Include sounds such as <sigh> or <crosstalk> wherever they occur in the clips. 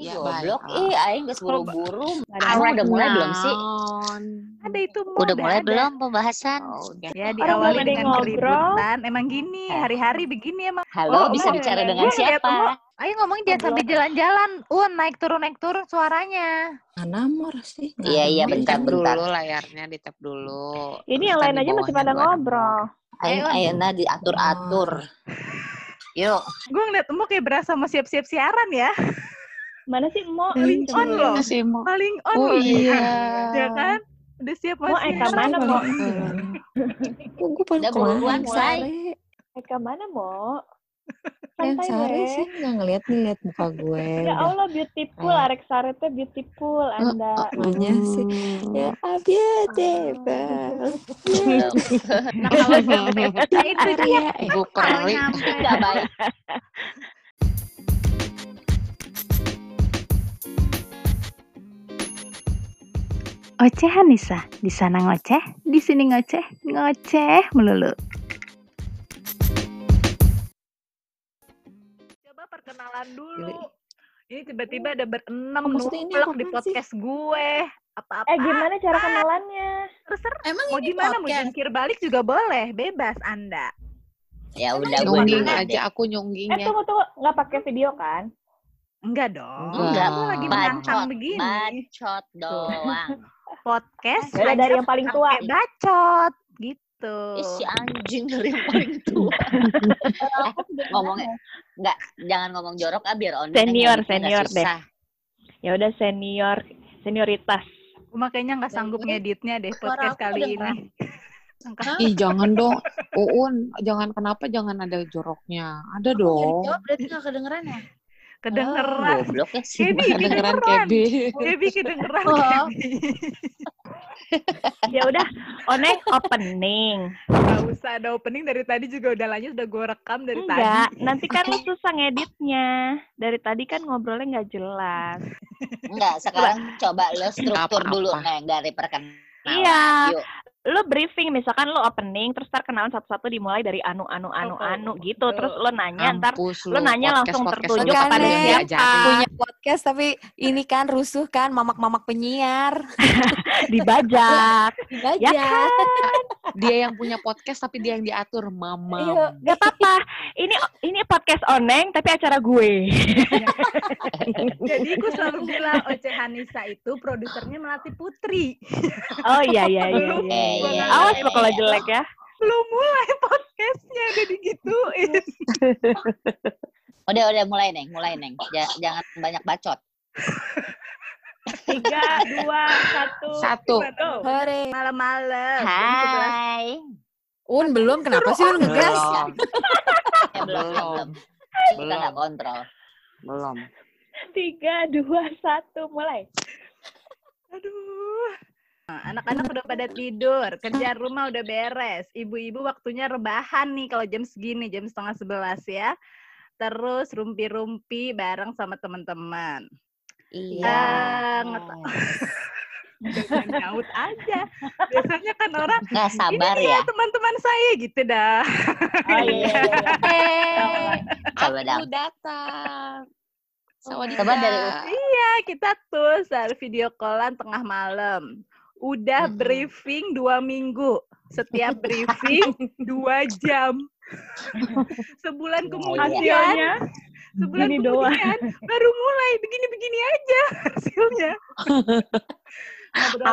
Ih, Ya, goblok. Ih, aing geus buru-buru. Udah mulai belum sih? Ada itu mau Udah mulai ada. belum pembahasan? Oh, udah. Ya diawali dengan ngobrol. keributan. Emang gini, Eh. hari-hari begini emang. Halo, Oh, bisa enggak, bicara enggak, dengan Gue ngeliat siapa? Emo, ayo ngomongin dia Oh, sambil jalan-jalan. Un, naik turun naik turun suaranya. Namor sih. Iya, iya, bentar, bentar. dulu layarnya, di tap dulu. Ini yang lain aja masih pada ngobrol. Ayo, Ayo. ayo, nah diatur-atur. Yuk, Gue ngeliat Emo kayak berasa mau siap-siap siaran ya. Mana sih Mo? Paling on loh. Mau. Paling on Oh iya. Ya kan? Udah siap Mo, mau Eka mana Mo? Kok gue Udah buruan sare. Eka mana Mo? Yang Santai sare sih nggak ngeliat nih liat muka gue. Ya. Allah beautiful, Eh. arek sarete beautiful Anda. Apanya sih? Ya, abia deh, Bang. belum. Nah kalau nah itu dia. Peri. nyampe. Nggak baik. Ocehan Nisa, di sana ngoceh, di sini ngoceh, ngoceh melulu. Coba perkenalan dulu. Ini tiba-tiba ada berenam Oh, di sih? podcast gue. Apa-apa. Eh gimana cara kenalannya? Terserah. Emang Mau gimana? Mau jungkir balik juga boleh. Bebas Anda. Ya udah, gue Nyungging aja deh. aku Eh nyunggingnya. tunggu tunggu, nggak pakai video kan? Enggak dong. Enggak, Aku lagi menantang begini. bacot doang. <laughs> Podcast. Ya udah, dari yang paling tua. Bacot. Gitu. Ih, si anjing dari yang paling tua. Eh, ngomongnya, enggak, jangan ngomong jorok ah biar on Senior, senior deh. Ya udah senior, senioritas. Makanya nggak sanggup ngeditnya deh podcast kali ini. Angkat Ih, jangan dong. Uun, jangan kenapa jangan ada joroknya. Ada dong. berarti gak kedengeran ya? Kedengeran. Goblok ya sih. Kebi, Kedengeran. Kebi. Kebi kedengeran. Oh. Kebi. <laughs> Ya udah, Onek opening. Gak usah ada opening dari tadi juga udah lanjut udah gue rekam dari Enggak, tadi. nanti kan lu <laughs> susah ngeditnya. Dari tadi kan ngobrolnya nggak jelas. Enggak, sekarang coba lo struktur dulu Neng dari perkenalan. Iya. Yuk. Lu briefing, misalkan lu opening, terus ntar kenalan satu-satu dimulai dari anu, anu, anu, Oh, anu oh, gitu. oh. Terus lu nanya, ntar lu nanya langsung podcast-podcast tertuju lu kepada yang siapa. diajarin. punya podcast tapi ini kan rusuh kan mamak-mamak penyiar <laughs> dibajak. <laughs> Dibaja. ya kan? Dia yang punya podcast tapi dia yang diatur, mama. Iya. Gak apa-apa. Ini ini podcast oneng tapi acara gue. Jadi gue selalu bilang Oce Hanisa itu produsernya Melati Putri. Oh iya iya iya. Iya, iya. Awas lo kalau jelek ya. Belum mulai podcastnya udah digituin. <laughs> Udah, udah mulai Neng, mulai Neng. Ja- jangan banyak bacot. Tiga, dua, satu. Satu. Hore. Malam-malam. jam 11. Hai. Un belum kenapa sih lu ngegas? Belum. Ya, <laughs> belum. Kita nggak kontrol. Belum. Tiga, dua, satu, mulai. Aduh. Anak-anak udah pada tidur, kerjaan rumah udah beres. Ibu-ibu waktunya rebahan nih kalau jam segini, jam setengah sebelas ya. Terus rumpi-rumpi bareng sama teman-teman. Iya. Jangan <laughs> nyaut aja. Biasanya kan orang, Nggak sabar ini ya. teman-teman saya gitu dah. Oh iya iya. iya. <laughs> Coba dong. Aku datang. Sawadika. Coba dari Iya, kita tuh saat video callan tengah malam. Udah briefing dua minggu. Setiap <laughs> briefing dua jam. Sebulan Oh, kemudian, Hasilnya sebulan gini doang. kemudian baru mulai begini-begini aja <laughs> hasilnya.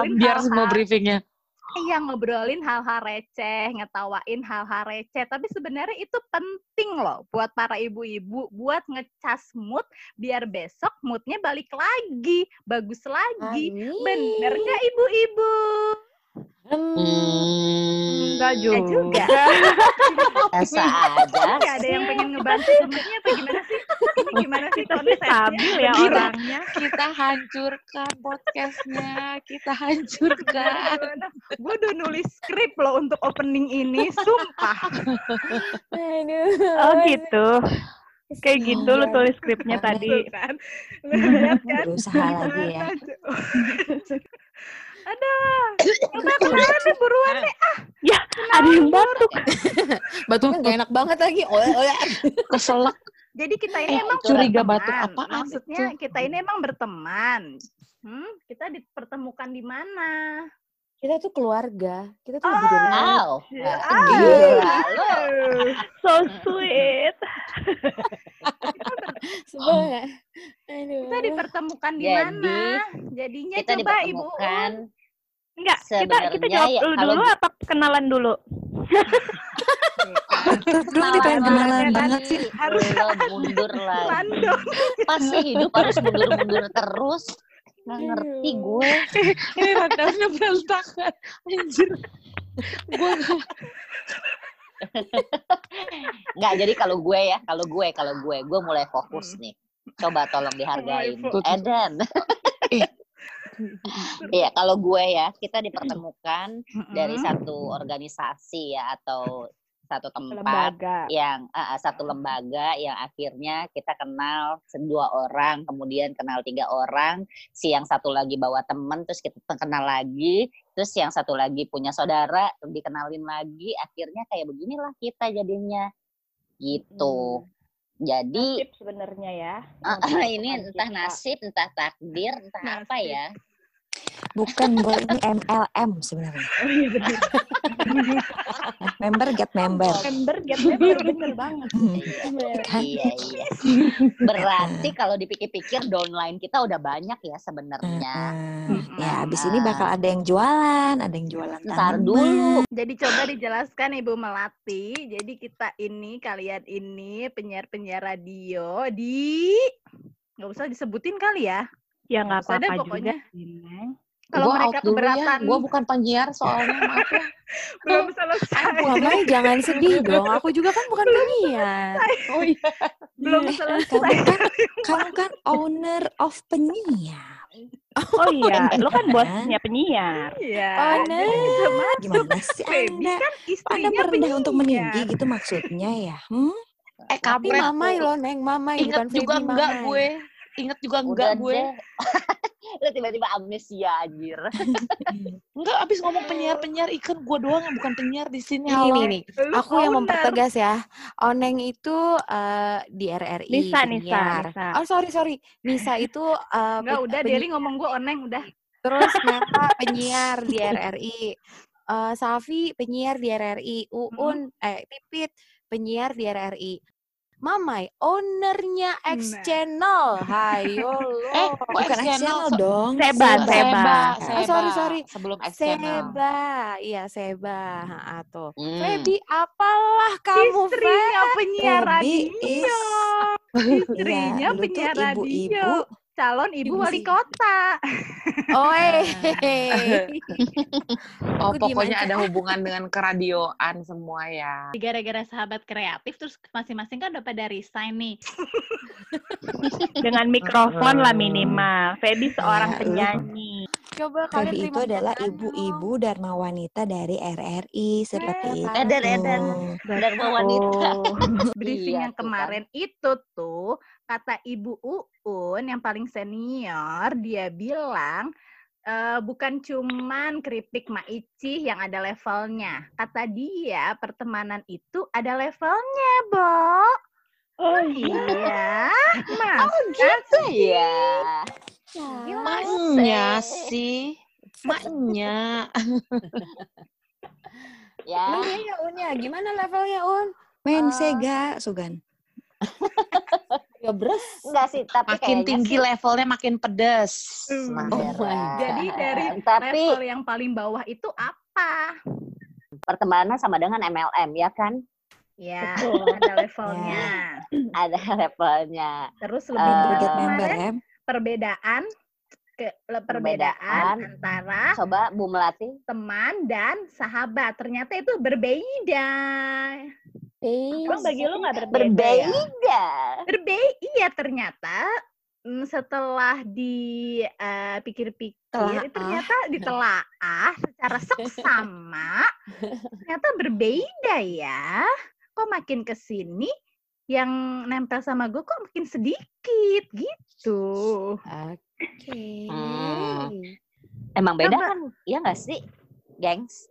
<laughs> Biar semua briefingnya. Iya ngobrolin hal-hal receh, ngetawain hal-hal receh. Tapi sebenarnya itu penting loh buat para ibu-ibu, buat ngecas mood biar besok moodnya balik lagi, bagus lagi. Bener nggak ibu-ibu? Hmm, Enggak juga. juga. <laughs> Biasa aja. Nggak ada yang pengen ngebantu moodnya apa gimana sih? Ini gimana sih konsepnya? stabil ya orangnya. Kita hancurkan podcastnya. Kita hancurkan. Gue udah nulis skrip loh untuk opening ini, sumpah. Oh gitu. Kayak gitu lu tulis skripnya tadi. Kan. Lu lihat kan? Berusaha lagi ya. Aduh, coba kenalan nih buruan nih. Ada yang batuk. Batuknya gak enak banget lagi. Oleh oleh. Keselak. Jadi kita ini Eh, emang curiga berteman. batuk apaan Maksudnya itu? kita ini emang berteman. Hmm, kita dipertemukan di mana? Kita tuh keluarga. Kita tuh Ah. lebih dari Wow. Ah, lu. So sweet. Aduh. Kita dipertemukan di Jadi, mana? Jadinya Kita coba Ibu Enggak, kita kita jawab ya, dulu kalau dulu apa kenalan dulu? <laughs> Ini pengen kenalan banget sih. Harus mundur <laughs> lagi. Pasti hidup harus mundur-mundur terus. Nggak ngerti gue. <laughs> Ini rundownnya berantakan. Anjir. Gue Nggak, jadi kalau gue ya, kalau gue, kalau gue, gue mulai fokus nih. Coba tolong dihargain. Fokus. Iya, kalau gue ya, kita dipertemukan dari satu organisasi ya atau satu tempat Lembaga. yang ah, satu lembaga yang akhirnya kita kenal dua orang, kemudian kenal tiga orang, si yang satu lagi bawa temen, terus kita kenal lagi, terus yang satu lagi punya saudara, dikenalin lagi, akhirnya kayak beginilah kita jadinya, gitu. Jadi Nasib sebenarnya ya. <laughs> ini entah nasib, entah takdir, entah apa Nasib. ya. Bukan, boy. Ini MLM sebenarnya. <laughs> Oh iya benar. Member get member. Member get member bener banget. Iya, Kan? iya, iya. Berarti kalau dipikir-pikir downline kita udah banyak ya sebenarnya. Mm-mm. Ya, abis ini bakal ada yang jualan, ada yang jualan Ntar dulu. Jadi coba dijelaskan Ibu Melati. Jadi kita ini, kalian ini penyiar-penyiar radio di nggak usah disebutin kali ya. Ya nggak apa-apa juga pokoknya. Kalau Gua mereka out dulu ya. keberatan Gue bukan penyiar soalnya maaf ya. <laughs> belum selesai, Mamai jangan sedih <laughs> dong. Aku juga kan bukan penyiar. Oh iya. belum Eh, selesai. Kamu kan, kamu kan owner of penyiar. Oh iya, lo kan bosnya penyiar. Iya. Oh, masuk. Gimana sih Anda? kan Anda istrinya merendah penyiar. untuk meninggi gitu maksudnya ya? Hmm? Eh Tapi mamai loh, Neng. Mamai Ingat bukan juga enggak mamai. gue. Ingat juga Udah enggak gue. Lu <laughs> tiba-tiba amnesia anjir. <laughs> Enggak abis ngomong penyiar-penyiar ikan gue doang yang bukan penyiar di sini. Ini nih, nih. Aku yang mempertegas ya. Oneng itu eh, di RRI Nisa, Nisa, penyiar. Nisa. Oh sorry sorry, Nisa itu eh, Enggak, udah Deli ngomong gue oneng udah. Terus <laughs> Meta penyiar di RRI. Eh, Safi penyiar di RRI. Uun eh Pipit penyiar di RRI. Mamai ownernya X Nah. Channel. Hayo <laughs> lo. Eh, kok bukan X X Channel? Se- dong. Seba, Seba, Seba. Oh, sorry, sorry. Sebelum X Channel. Seba, iya Seba, ha, tuh. Hmm. Feby, apalah kamu, Feb? Istrinya penyiar radio. is Istrinya Iya, penyiar ibu-ibu. Calon ibu Ibu wali sih. kota. <laughs> <laughs> Oh, eh. Oh, pokoknya ada hubungan dengan keradioan semua ya. Gara-gara sahabat kreatif terus masing-masing kan udah pada resign nih. <laughs> Dengan mikrofon lah minimal. Feby seorang Ya, lu. penyanyi. Coba kalian Feby itu adalah ibu-ibu dharma wanita dari RRI seperti itu. Edan, Edan. Dharma wanita. Briefing Iya, yang tuh kan. kemarin itu tuh kata Ibu Uun yang paling senior dia bilang eh, bukan cuman keripik Maici yang ada levelnya. Kata dia pertemanan itu ada levelnya, Bo. Oh Iya. Mas. Oh gitu ya. Maknya sih. Maknya. <laughs> Ya. Lu ya, Un ya. Gimana levelnya, Un? Main Eh. Sega, Sugan. Ya beres. Enggak sih, tapi Makin tinggi sih levelnya makin pedes. Hmm. Oh Jadi dari tapi level yang paling bawah itu apa? pertemanan sama dengan MLM ya kan? Ya, Betul. ada levelnya. Ada levelnya. Terus lebih kemarin member, em. perbedaan ke perbedaan Perbedaan. antara Coba Bu Melati. teman dan sahabat ternyata itu berbeda Emang bagi lu nggak berbeda, Berbeda. ya? berbeda iya ternyata mm, setelah dipikir-pikir Telaah. ternyata ditelaah secara seksama <laughs> ternyata berbeda ya kok makin ke sini yang nempel sama gue kok makin sedikit gitu Oke. Hmm. Emang beda Coba. kan? Iya nggak sih, gengs?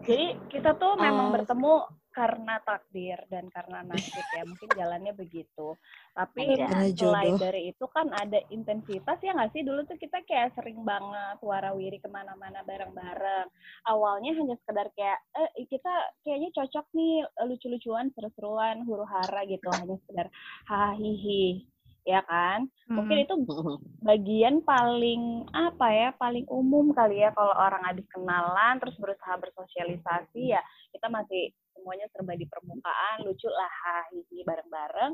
Jadi kita tuh memang Eh, bertemu karena takdir dan karena nasib ya. Mungkin jalannya begitu. Tapi selain jodoh. dari itu kan ada intensitas ya nggak sih? Dulu tuh kita kayak sering banget warawiri ke mana-mana bareng-bareng. Awalnya hanya sekedar kayak eh kita kayaknya cocok nih lucu-lucuan seru-seruan huru hara gitu. Hanya sekedar hahihi ya kan? Mungkin itu bagian paling apa ya paling umum kali ya. Kalau orang habis kenalan terus berusaha bersosialisasi ya kita masih semuanya serba di permukaan lucu lah hahihi bareng-bareng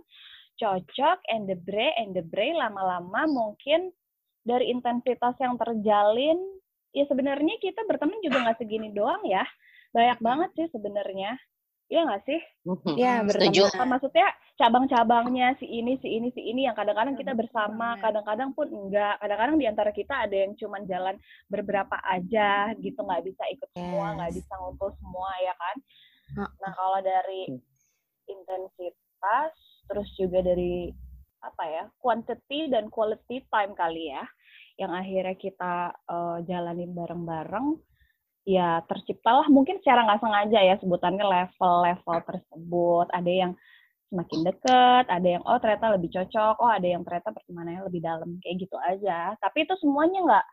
cocok and the bre and the bre lama-lama mungkin dari intensitas yang terjalin ya sebenarnya kita berteman juga nggak segini doang ya banyak banget sih sebenarnya Iya nggak sih? Ya, Setuju. berteman. Maksudnya cabang-cabangnya si ini si ini si ini yang kadang-kadang kita bersama kadang-kadang pun enggak kadang-kadang di antara kita ada yang cuman jalan beberapa aja gitu nggak bisa ikut semua nggak Yes. bisa ngumpul semua ya kan. Nah kalau dari intensitas terus juga dari apa ya quantity dan quality time kali ya yang akhirnya kita eh, jalanin bareng-bareng ya terciptalah mungkin secara nggak sengaja ya sebutannya level-level tersebut. Ada yang semakin deket ada yang oh ternyata lebih cocok oh ada yang ternyata pertemanannya lebih dalam kayak gitu aja. Tapi itu semuanya nggak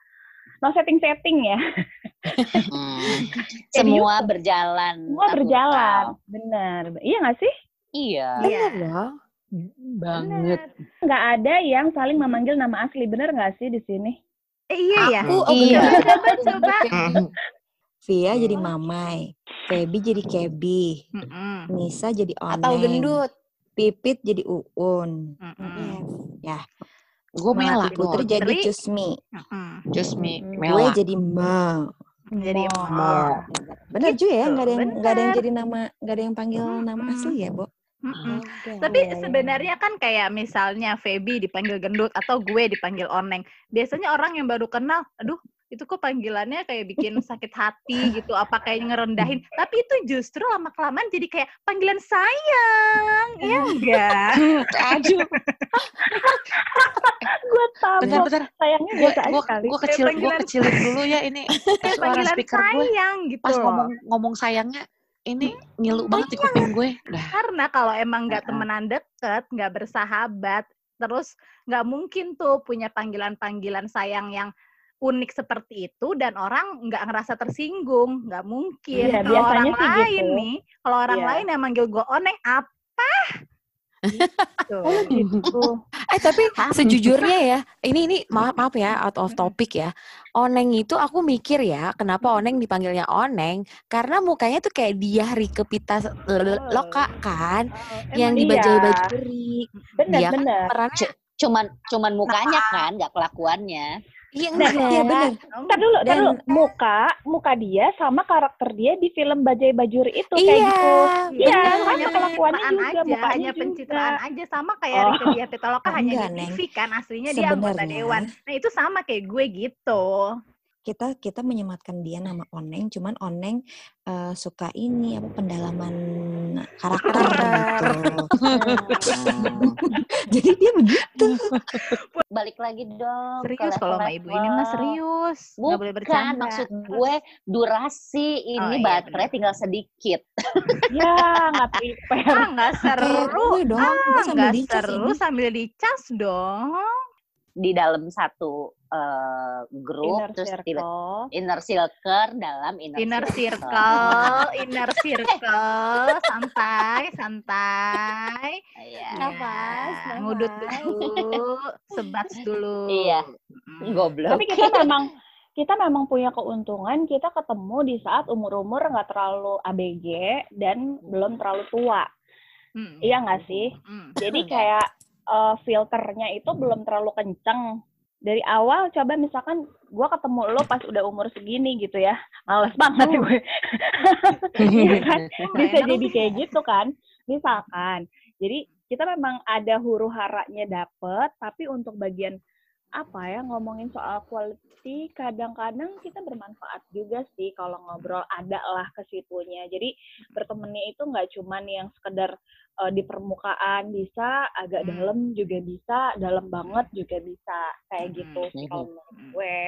no setting-setting ya <laughs> Hmm. <laughs> Semua berjalan. semua berjalan benar iya nggak sih Iya. Bener dong. Banget. Bener. nggak ada yang saling memanggil nama asli bener nggak sih di sini Eh, iya ya. Aku, oh Iya. Coba coba. Via jadi Mamai. Feby jadi Kebi. Nisa jadi Oneng. Atau gendut. Pipit jadi Uun. Mm-mm. Gue Mela. Putri jadi. Cusmi. Mm-mm. Just me. Gue Mela. jadi Ma. Jadi Mo. Bener juga ya, Gitu, nggak ada yang nggak ada yang jadi nama nggak ada yang panggil nama Mm-mm. asli ya, Bo. Mm-mm. Ada. Tapi Iya, iya. sebenarnya kan kayak misalnya Feby dipanggil gendut atau gue dipanggil oneng. Biasanya orang yang baru kenal, aduh itu kok panggilannya kayak bikin sakit hati gitu, apa kayak ngerendahin. Tapi itu justru lama kelamaan jadi kayak panggilan sayang, iya enggak? Aduh. gue tahu Bentar, bentar. sayangnya Gue kali gua kecil, panggilan- kecilin dulu ya ini <laughs> suara panggilan speaker gue. sayang gitu Pas ngomong ngomong sayangnya ini ngilu banget di kuping gue. Dah. Karena kalau emang nggak temenan deket, nggak bersahabat, terus nggak mungkin tuh punya panggilan-panggilan sayang yang unik seperti itu dan orang nggak ngerasa tersinggung, nggak mungkin. Iya, kalau orang biasanya sih lain gitu. nih, kalau orang Iya. lain yang manggil gue oneng apa? Gitu. <laughs> gitu Eh tapi sejujurnya ya, ini ini maaf maaf ya out of topic ya. Oneng itu aku mikir ya, kenapa Oneng dipanggilnya Oneng? Karena mukanya tuh kayak dia Rike Pita Loka kan, yang emang di iya. bajai bajuri. bener Dia kan perannya Cuman cuman mukanya kan, nggak kelakuannya. Iya Nah, enggak. iya bener. Ntar dulu, ntar Dan- dulu. Muka, muka dia sama karakter dia di film Bajai Bajuri itu kayak Iya, gitu. Iya, bener. hanya kelakuannya pencitraan juga, aja, mukanya hanya juga. pencitraan aja sama kayak Oh. Rike Dia Pitaloka hanya di. TV kan, aslinya dia anggota dewan. Nah itu sama kayak gue gitu. Kita kita menyematkan dia nama Oneng, cuman Oneng eh, suka ini apa pendalaman karakter gitu. <laughs> Jadi dia begitu. <laughs> Balik lagi dong. Serius kalau sama ibu ini mah serius. Nggak boleh Bukan, bercanda. maksud gue durasi ini iya, baterai tinggal sedikit. <laughs> Ya, nggak prepare. Ah, nggak seru. Dong, Ah, sambil nggak seru ini. sambil dicas dong. Di dalam satu eh, grup, Inner terus tiba- circle. inner circle dalam inner, Inner circle, <laughs> inner circle, santai, santai. Iya. Nafas, nafas. Ngudut dulu, sebats dulu. Iya. Goblok. Tapi kita memang kita memang punya keuntungan kita ketemu di saat umur-umur nggak terlalu ABG dan belum terlalu tua. Mm. Iya nggak sih? Mm. Jadi kayak eh, filternya itu belum terlalu kenceng. Dari awal coba misalkan gua ketemu lo pas udah umur segini gitu ya. Males banget gue. <laughs> Iya kan? Nggak Bisa enak jadi kayak gitu kan. Misalkan. Jadi kita memang ada huru haranya dapet, tapi untuk bagian apa ya ngomongin soal quality kadang-kadang kita bermanfaat juga sih kalau ngobrol ada lah ke situnya jadi bertemannya itu nggak cuman yang sekedar eh, di permukaan bisa agak Hmm. dalam juga bisa dalam banget juga bisa kayak Hmm. gitu sih Mhm. kalau menurut gue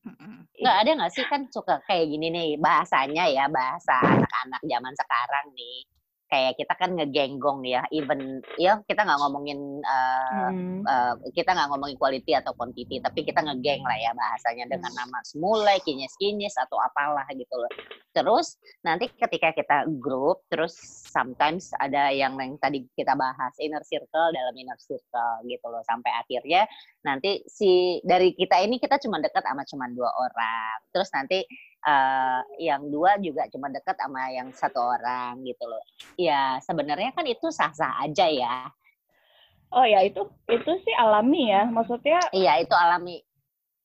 Mm-mm. Nggak ada nggak sih kan suka kayak gini nih bahasanya ya bahasa anak-anak zaman sekarang nih. Kayak kita kan ngegenggong ya even ya kita nggak ngomongin uh, Hmm. uh, kita nggak ngomongin quality atau quantity tapi kita ngegeng lah ya bahasanya dengan nama semulai kinyes kinyes atau apalah gitu loh. Terus nanti ketika kita grup terus sometimes ada yang yang tadi kita bahas inner circle dalam inner circle gitu loh sampai akhirnya nanti si dari kita ini kita cuma dekat sama cuma dua orang. Terus nanti uh, yang dua juga cuma dekat sama yang satu orang gitu loh ya sebenarnya kan itu sah-sah aja ya Oh ya itu itu sih alami ya. Maksudnya iya itu alami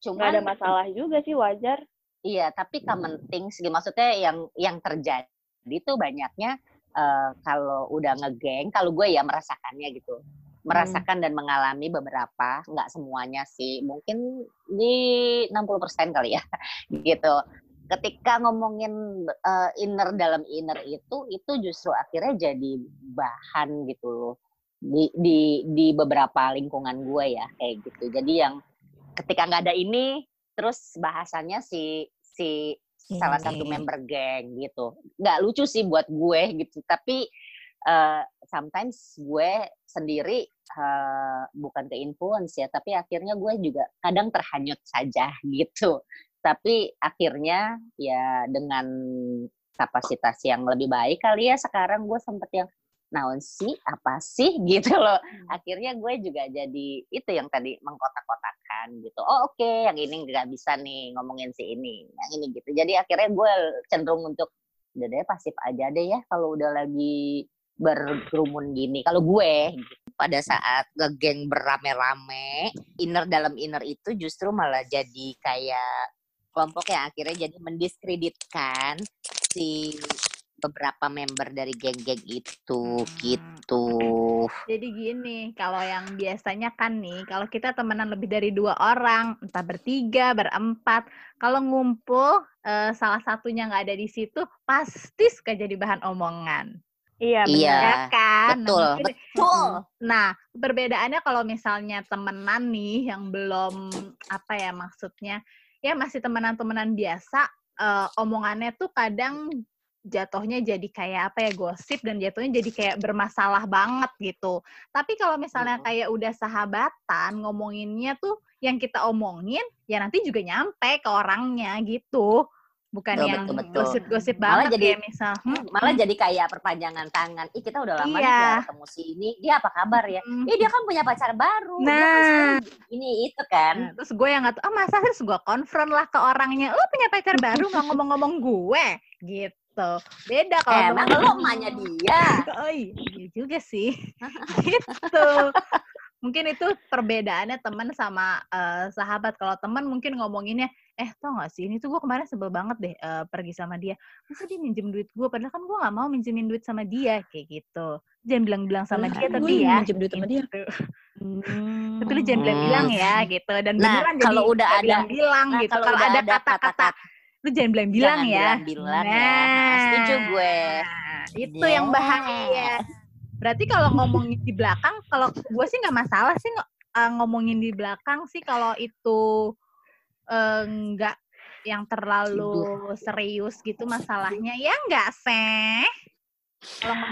cuman ada masalah juga sih wajar. Iya, tapi common things. Maksudnya yang yang terjadi itu banyaknya eh, kalau udah ngegeng, kalau gue ya merasakannya gitu. Merasakan dan mengalami beberapa, nggak semuanya sih. Mungkin di 60% kali ya. <laughs> gitu. Ketika ngomongin eh, inner dalam inner itu itu justru akhirnya jadi bahan gitu loh. Di di di beberapa lingkungan gue ya kayak gitu. Jadi yang ketika nggak ada ini terus bahasannya si si salah satu member geng gitu nggak lucu sih buat gue gitu tapi eh, sometimes gue sendiri eh, bukan ke influence ya tapi akhirnya gue juga kadang terhanyut saja gitu tapi akhirnya ya dengan kapasitas yang lebih baik kali ya sekarang gue sempet yang naon sih? Apa sih? <laughs> Gitu loh. Akhirnya gue juga jadi itu yang tadi mengkotak-kotakan gitu. Oh oke yang ini nggak bisa nih ngomongin si ini yang ini gitu. Jadi akhirnya gue cenderung untuk udah deh pasif aja deh ya kalau udah lagi berkerumun gini. Kalau gue gitu. pada saat ngegeng berame-rame inner dalam inner itu justru malah jadi kayak kelompok yang akhirnya jadi mendiskreditkan si beberapa member dari geng-geng itu Hmm. gitu. Jadi gini, kalau yang biasanya kan nih, kalau kita temenan lebih dari dua orang, entah bertiga, berempat, kalau ngumpul eh, salah satunya nggak ada di situ, pasti suka jadi bahan omongan, Iya benar. Iya, ya kan? Nah, betul, mungkin- betul. Nah, perbedaannya kalau misalnya temenan nih yang belum apa ya maksudnya, ya masih temenan-temenan biasa, eh, omongannya tuh kadang jatuhnya jadi kayak apa ya gosip dan jatuhnya jadi kayak bermasalah banget gitu. Tapi kalau misalnya kayak udah sahabatan ngomonginnya tuh yang kita omongin ya nanti juga nyampe ke orangnya gitu. Bukan Betul, yang gosip-gosip Malah banget jadi- kayak misal, hmm, Malah jadi kayak perpanjangan tangan. Ih kita udah lama Iya. ketemu si ini. Dia apa kabar ya? hmm, Ih dia kan punya pacar baru. Dia kan Nah. sekarang ini itu kan. Nah, terus gue yang nggak oh masa terus gue konfront lah ke orangnya, lo punya pacar baru nggak ngomong-ngomong gue, gitu. Beda kalau Emang lo emaknya dia. Oh iya iya juga sih, <laughs> gitu. Mungkin itu perbedaannya teman sama eh, sahabat. Kalau teman mungkin ngomonginnya, eh tau gak sih ini tuh gue kemarin sebel banget deh eh, pergi sama dia. Masa dia minjem duit gue, padahal kan gue nggak mau minjemin duit sama dia kayak gitu. Jangan bilang-bilang sama dia tapi ya. minjem duit sama dia. gitu. Hmm. Tapi lu jangan bilang-bilang ya gitu. Dan Nah, beneran jadi kalau udah nggak ada- bilang-bilang nah, gitu. kalau Kalau udah ada kata-kata lu jangan bilang-bilang ya. bilang-bilang ya. Nah, setuju gue. Nah, itu yang Yes. bahaya. Berarti kalau ngomongin di belakang, kalau gue sih nggak masalah sih eh, ngomongin di belakang sih kalau itu eh, nggak yang terlalu serius gitu masalahnya ya nggak sih.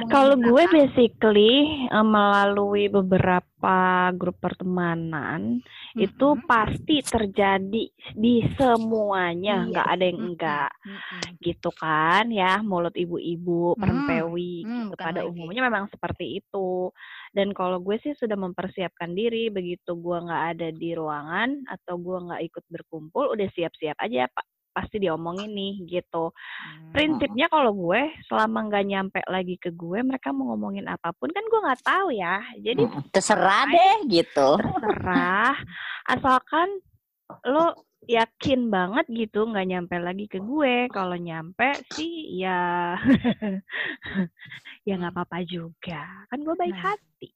Kalau gue basically eh, melalui beberapa grup pertemanan itu mm-mm, pasti terjadi di semuanya, Iya. nggak ada yang enggak mm-mm. gitu kan ya, mulut ibu-ibu, Hmm, perempewi hmm, gitu. Pada lagi. umumnya memang seperti itu. Dan kalau gue sih sudah mempersiapkan diri begitu gue nggak ada di ruangan atau gue nggak ikut berkumpul, udah siap-siap aja pak pasti diomongin nih gitu. Hmm. Prinsipnya kalau gue selama nggak nyampe lagi ke gue, mereka mau ngomongin apa pun kan gue nggak tahu ya. Jadi Mm, Terserah deh gitu. terserah, asalkan lo yakin banget gitu nggak nyampe lagi ke gue. Kalau nyampe sih ya <laughs> ya nggak apa-apa juga. Kan gue baik Nah. hati.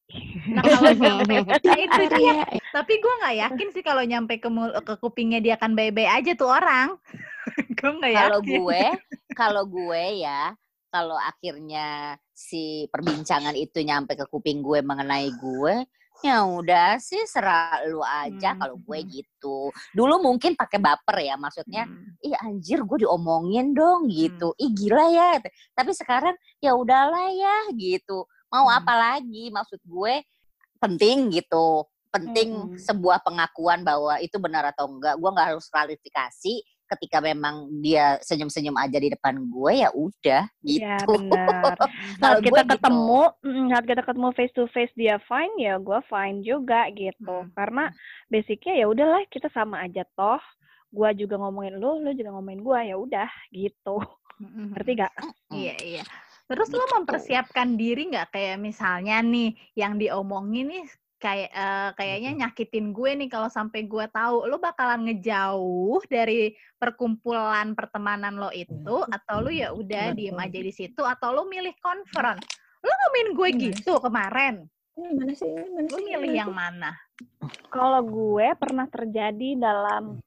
Nah kalau <laughs> nah, itu dia. Ria, Tapi gue nggak yakin sih kalau nyampe ke ke kupingnya dia akan bye-bye aja tuh orang. Gue nggak yakin. Kalau gue, kalau gue ya, kalau akhirnya si perbincangan itu nyampe ke kuping gue mengenai gue, Ya udah sih serah lu aja Hmm, kalau gue hmm. gitu. Dulu mungkin pakai baper ya maksudnya, Hmm. ih anjir gue diomongin dong gitu. Ih gila ya. Tapi sekarang ya udahlah ya gitu. Mau Hmm. apa lagi maksud gue penting gitu. Penting Mm-mm. sebuah pengakuan bahwa itu benar atau enggak. Gue nggak harus klarifikasi ketika memang dia senyum-senyum aja di depan gue ya udah gitu. Ya benar. <laughs> Kalau Saat kita gue gitu. ketemu, mm, saat kita ketemu face to face dia fine ya, gue fine juga gitu. Hmm. Karena basicnya ya udahlah kita sama aja toh. Gua juga ngomongin lu, lu juga ngomongin gua ya udah gitu. Mm-mm. Ngerti gak? Iya, iya. Terus lo Gitu. mempersiapkan diri nggak kayak misalnya nih yang diomongin nih kayak eh, kayaknya nyakitin gue nih kalau sampai gue tahu lo bakalan ngejauh dari perkumpulan pertemanan lo itu atau lo ya udah diem aja di situ atau lo milih konfront lo ngomongin gue gitu kemarin. Mana sih? Ini mana lo sih? milih yang mana? Kalau gue pernah terjadi dalam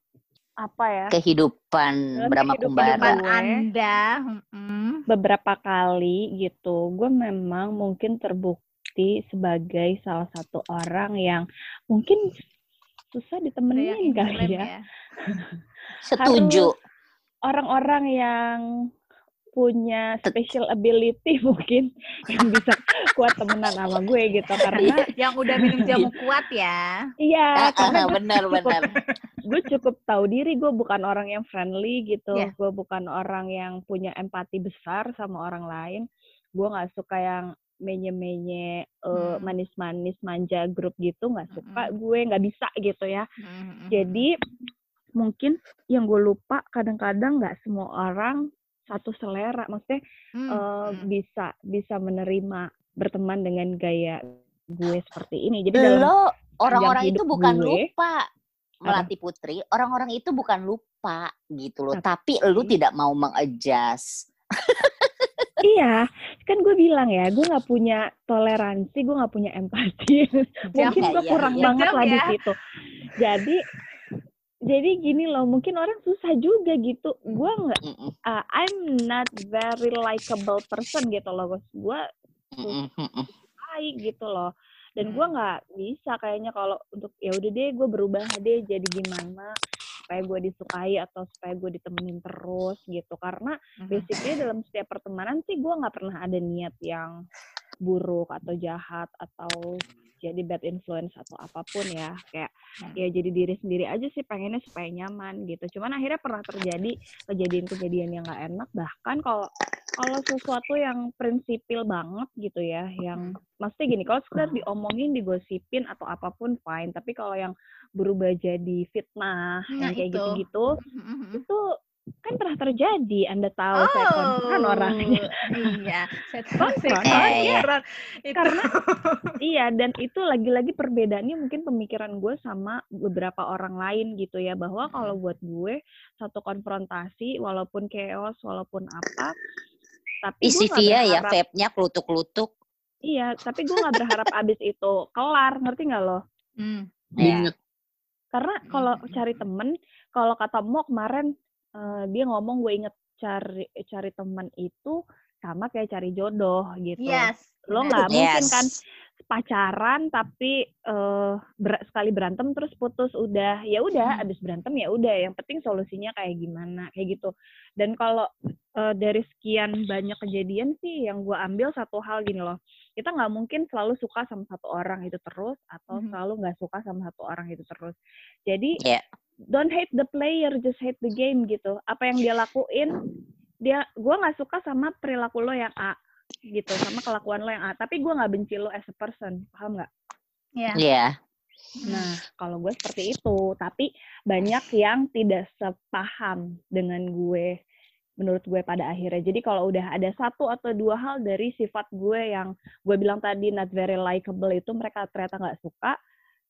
apa ya? Kehidupan kehidupan kumbara. anda beberapa kali gitu, gue memang mungkin terbukti sebagai salah satu orang yang mungkin susah ditemenin kali intrim ya. <laughs> Setuju. Orang-orang yang punya special ability <laughs> mungkin yang bisa kuat temenan sama gue gitu karena <laughs> yang udah minum jamu kuat ya iya Ah, karena ah, benar benar. gue cukup tahu diri gue bukan orang yang friendly gitu Iya. gue bukan orang yang punya empati besar sama orang lain gue nggak suka yang menye-menye eh, Hmm. manis-manis manja grup gitu nggak suka gue nggak bisa gitu ya Mm-mm. jadi mungkin yang gue lupa kadang-kadang nggak semua orang satu selera maksudnya Mm, eh, mm. bisa bisa menerima berteman dengan gaya gue seperti ini jadi dalam Lo orang-orang itu bukan gue, lupa. Melati Putri, orang-orang itu bukan lupa gitu loh, tapi Tapi- lu tidak mau mengadjust. <laughs> Iya, kan gue bilang ya, gue nggak punya toleransi, gue nggak punya empati. <laughs> mungkin gue ya, kurang ya. banget Jam lah di ya. situ. Jadi, jadi gini loh, mungkin orang susah juga gitu. Gue nggak, uh, I'm not very likable person gitu loh, Gus. Gue baik gitu loh. Dan gue nggak bisa kayaknya kalau untuk ya udah deh, gue berubah deh jadi gimana supaya gue disukai atau supaya gue ditemenin terus gitu. Karena Mhm. basically dalam setiap pertemanan sih gue nggak pernah ada niat yang buruk atau jahat atau jadi bad influence atau apa pun ya kayak ya jadi diri sendiri aja sih pengennya supaya nyaman gitu cuman akhirnya pernah terjadi kejadian-kejadian yang nggak enak bahkan kalau kalau sesuatu yang prinsipil banget gitu ya yang maksudnya gini kalau sekedar diomongin digosipin atau apa pun fine tapi kalau yang berubah jadi fitnah Nah, yang kayak itu. gitu-gitu Mhm. itu kan pernah terjadi anda tahu saya konfront orangnya Iya, saya Konfront. Itu. karena iya dan itu lagi-lagi perbedaannya mungkin pemikiran gue sama beberapa orang lain gitu ya bahwa kalau buat gue satu konfrontasi walaupun chaos walaupun apa tapi Ih, gue si nggak Via ya, vape-nya kelutuk-kelutuk. iya tapi gue nggak berharap abis itu kelar ngerti nggak lo Hmm. Ya. karena kalau cari temen kalau kata Mo kemarin eh, dia ngomong gue inget cari cari temen itu sama kayak cari jodoh gitu Yes. lo nggak mungkin Yes. kan pacaran tapi eh ber- sekali berantem terus putus udah ya udah Hmm. abis berantem ya udah yang penting solusinya kayak gimana kayak gitu dan kalau eh, dari sekian banyak kejadian sih yang gue ambil satu hal gini loh kita nggak mungkin selalu suka sama satu orang itu terus atau Mhm. selalu nggak suka sama satu orang itu terus jadi Iya. Don't hate the player just hate the game gitu. Apa yang dia lakuin dia gue nggak suka sama perilaku lo yang A gitu sama kelakuan lo yang A. Tapi gue nggak benci lo as a person paham nggak? Iya. Iya. nah kalau gue seperti itu. Tapi banyak yang tidak sepaham dengan gue menurut gue pada akhirnya. Jadi kalau udah ada satu atau dua hal dari sifat gue yang gue bilang tadi not very likable itu mereka ternyata nggak suka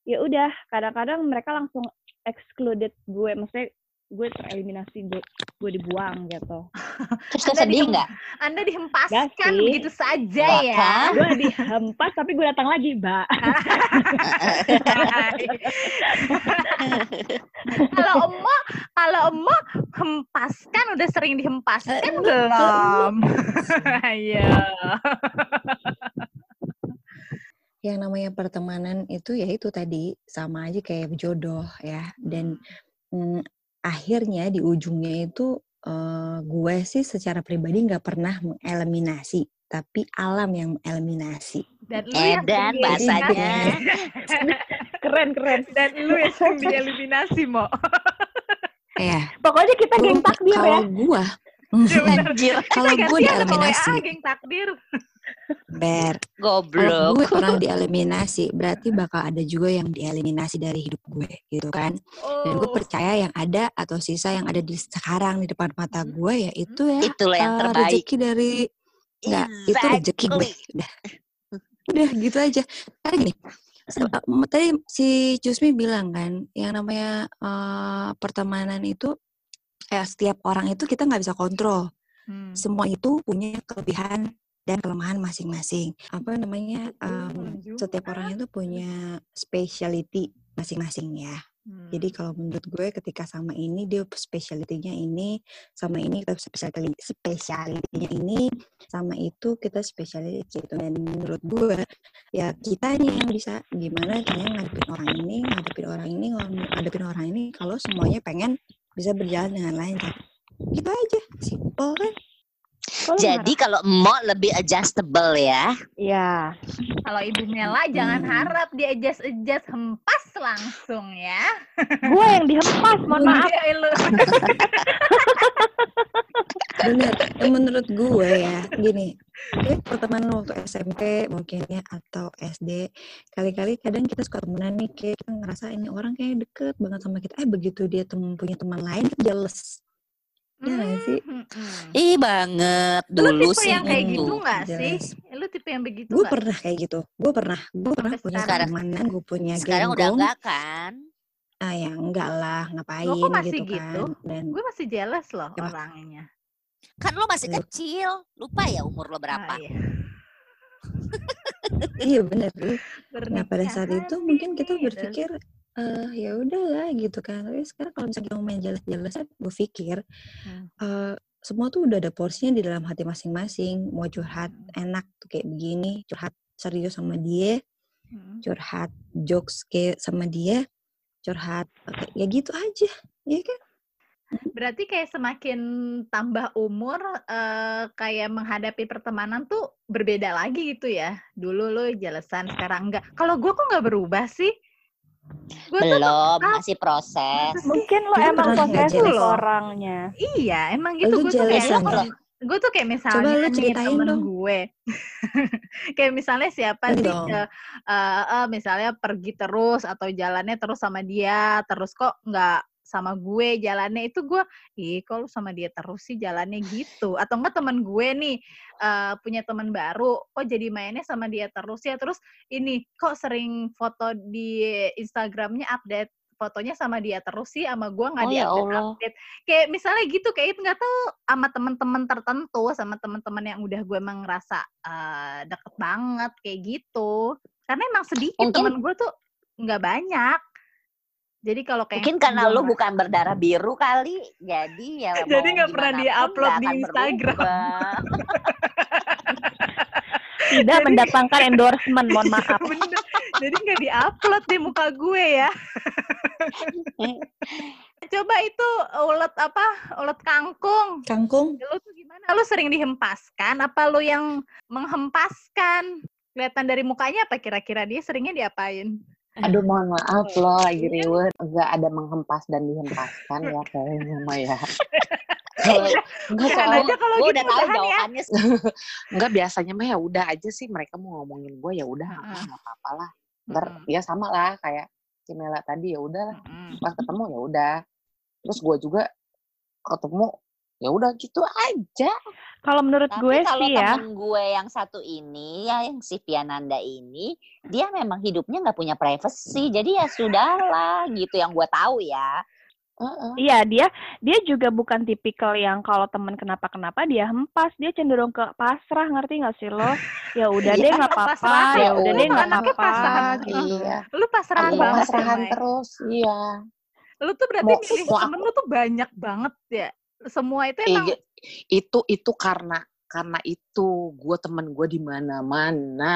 ya udah kadang-kadang mereka langsung excluded gue maksudnya gue tereliminasi gue gue dibuang gitu Terus Anda sedih dihem- nggak? Anda dihempaskan begitu saja Nggak ya. kan? gue dihempas tapi gue datang lagi mbak <laughs> kalau emo, kalau emo hempaskan udah sering dihempaskan belum? <laughs> Ayo. Yang namanya pertemanan itu ya itu tadi sama aja kayak jodoh ya dan mm, akhirnya di ujungnya itu eh, gue sih secara pribadi nggak pernah mengeliminasi tapi alam yang mengeliminasi Dan lu yang Edan sering bahasanya. dieliminasi. <laughs> Keren keren. Dan lu yang sering dieliminasi, Mo. ya Pokoknya kita geng takdir ya. kalau <laughs> gue Iya bener. Anjir, kalau gue gantian sama dieliminasi geng takdir. Ber kalau goblok. gue pernah dieliminasi berarti bakal ada juga yang dieliminasi dari hidup gue gitu kan dan gue Oh. percaya yang ada atau sisa yang ada di sekarang di depan mata gue ya itu ya Itulah yang eh, terbaik. rezeki dari Enggak, itu rezeki gue. Exactly. Udah. Udah gitu aja. Karena gini, em, tadi si Jusmi bilang kan, yang namanya eh, pertemanan itu eh, setiap orang itu kita nggak bisa kontrol. Hmm. Semua itu punya kelebihan dan kelemahan masing-masing. Apa namanya? em, setiap orang itu punya speciality masing-masing ya. Hmm. Jadi kalau menurut gue ketika sama ini dia speciality-nya ini, sama ini kita speciality speciality-nya ini, sama itu kita speciality gitu. Dan menurut gue ya kita nih yang bisa gimana caranya ngadepin orang ini, ngadepin orang ini, ngadepin orang ini kalau semuanya pengen bisa berjalan dengan lancar. Gitu aja, simple kan? Jadi kalau mau lebih adjustable ya. Iya. Kalau ibu Mela jangan Hmm. harap dia adjust-adjust hempas langsung ya. Gue yang dihempas, mohon maaf. Iya, lu. Bener, Ya, menurut gue ya, gini, pertemanan waktu SMP mungkin ya, atau SD, kali-kali kadang kita suka temenan nih, kayak kita ngerasa ini orang kayak deket banget sama kita, eh begitu dia temen, punya teman lain, kita jealous. Ya nggak sih? Hmm, hmm. Ih banget Lu dulu tipe sih yang kayak itu. gitu nggak sih? Jelas. Lu tipe yang begitu Gue pernah kayak gitu, gue pernah, gue pernah punya sekarang. pertemanan, gue punya Sekarang udah genggong, enggak kan? ah ya enggak lah, ngapain Lo kok masih gitu gitu? kan, dan Gue masih jealous loh Coba. orangnya. Kan lo masih Lu- kecil. Lupa ya umur lo berapa? Ah, iya. iya bener, lu Nah pada saat itu mungkin kita berpikir eh ya udahlah gitu kan. Tapi sekarang kalau misalnya kita main jelas-jelasan, gue pikir Hmm. eh semua tuh udah ada porsinya di dalam hati masing-masing. Mau curhat Hmm. enak tuh kayak begini, curhat serius sama dia, Hmm. curhat jokes kayak sama dia, curhat kayak ya gitu aja, ya kan? Berarti kayak semakin tambah umur, eh, kayak menghadapi pertemanan tuh berbeda lagi gitu ya. Dulu lu jelesan, sekarang enggak. Kalau gue kok nggak berubah sih? Gue tuh Belum, tetap- masih proses. Mungkin lo Lu emang posesif orangnya. iya, emang gitu. Lu Gue tuh kayak gue tuh kayak Coba misalnya lu nih ceritain temen dong. gue <laughs> kayak misalnya siapa sih eh, eh, eh, misalnya pergi terus atau jalannya terus sama dia terus kok nggak sama gue jalannya itu gue ih kok lu sama dia terus sih jalannya gitu? Atau enggak temen gue nih eh, punya teman baru kok jadi mainnya sama dia terus ya? Terus ini kok sering foto di Instagramnya update fotonya sama dia terus sih? Sama gue nggak Oh, ya update Allah. update. Kayak misalnya gitu kayak itu nggak tahu sama teman-teman tertentu sama teman-teman yang udah gue emang ngerasa eh, deket banget kayak gitu. Karena emang sedikit teman gue tuh nggak banyak jadi kalau kayak Mungkin karena ngerasa- bukan berdarah biru kali, jadi ya Jadi nggak pernah nggak di Instagram. <laughs> Tidak mendatangkan endorsement, mohon <laughs> maaf. Bener. jadi nggak diupload di muka gue ya. <laughs> Coba itu ulet apa ulet kangkung. Kangkung, lu tuh gimana? Lu sering dihempaskan? Apa lu yang menghempaskan? Kelihatan dari mukanya apa kira-kira dia? Seringnya diapain Aduh <laughs> mohon maaf loh lagi riwet. Enggak ada menghempas dan dihempaskan ya kayaknya mah ya. Enggak Jangan soalnya aja kalau Gue gitu udah tahu ya. jawabannya. enggak <laughs> biasanya mah ya udah aja sih mereka mau ngomongin gue ya udah nggak apa-apa lah. Ntar Mm-mm. ya sama lah kayak si Mela tadi ya udah lah. Mm-mm. pas ketemu ya udah. Terus gue juga ketemu ya udah gitu aja. Kalau menurut Tapi gue kalau sih ya, temen gue yang satu ini, ya yang si Piananda ini, dia memang hidupnya nggak punya privacy. Jadi ya sudahlah gitu yang gue tahu ya. Heeh. iya dia dia juga bukan tipikal yang kalau temen kenapa-kenapa dia hempas, dia cenderung ke pasrah, ngerti nggak sih lo? Ya udah <laughs> deh Iya, nggak apa-apa, pasrah. ya udah deh Iya, nggak apa-apa. gitu. Iya. lu pasrahan Aku banget ya, pasrahan terus, iya. lu tuh berarti milih temen lu tuh banyak banget ya semua itu emang ya, itu itu karena karena itu gue temen gue di mana-mana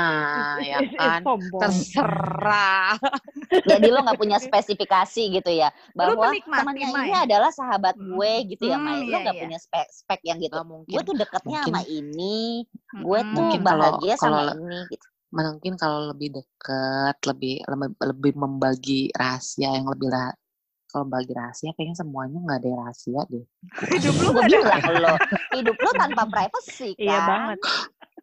<laughs> ya kan Sombong. terserah <laughs> Jadi lo nggak punya spesifikasi gitu ya bahwa temannya ini adalah sahabat Hmm. gue gitu ya, Hmm, Mai. Lo iya, nggak iya. punya spek, spek yang gitu. Mungkin Gue tuh deketnya Mungkin- sama ini, gue Mm-mm. tuh Mungkin kalau- bahagia sama kalau- ini gitu. mungkin kalau lebih dekat lebih lebih, lebih membagi rahasia yang lebih lah kalau bagi rahasia kayaknya semuanya nggak ada rahasia deh. Hidup lu ada lo, hidup lo tanpa privacy kan. Iya banget.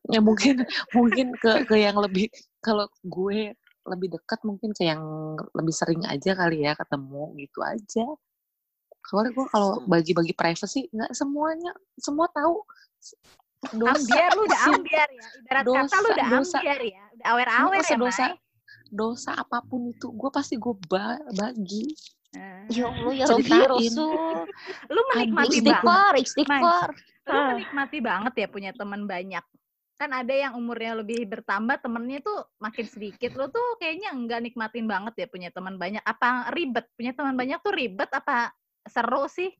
ya mungkin mungkin ke ke yang lebih kalau gue lebih dekat mungkin ke yang lebih sering aja kali ya ketemu gitu aja. Soalnya gue kalau bagi-bagi privacy nggak semuanya semua tahu. Dosa ambiar lu udah ambiar ya. Ibarat kata lu Dosa, udah dosa. ambiar ya. Udah awer-awer ya dosa Mai. dosa apa pun itu gue pasti gue ba- bagi Ya Allah, ya. Rabbi Rasul. lu menikmati banget. Istighfar, istighfar. lu menikmati banget ya punya teman banyak. Kan ada yang umurnya lebih bertambah temennya tuh makin sedikit. Lu tuh kayaknya enggak nikmatin banget ya punya teman banyak. Apa ribet? Punya teman banyak tuh ribet apa seru sih?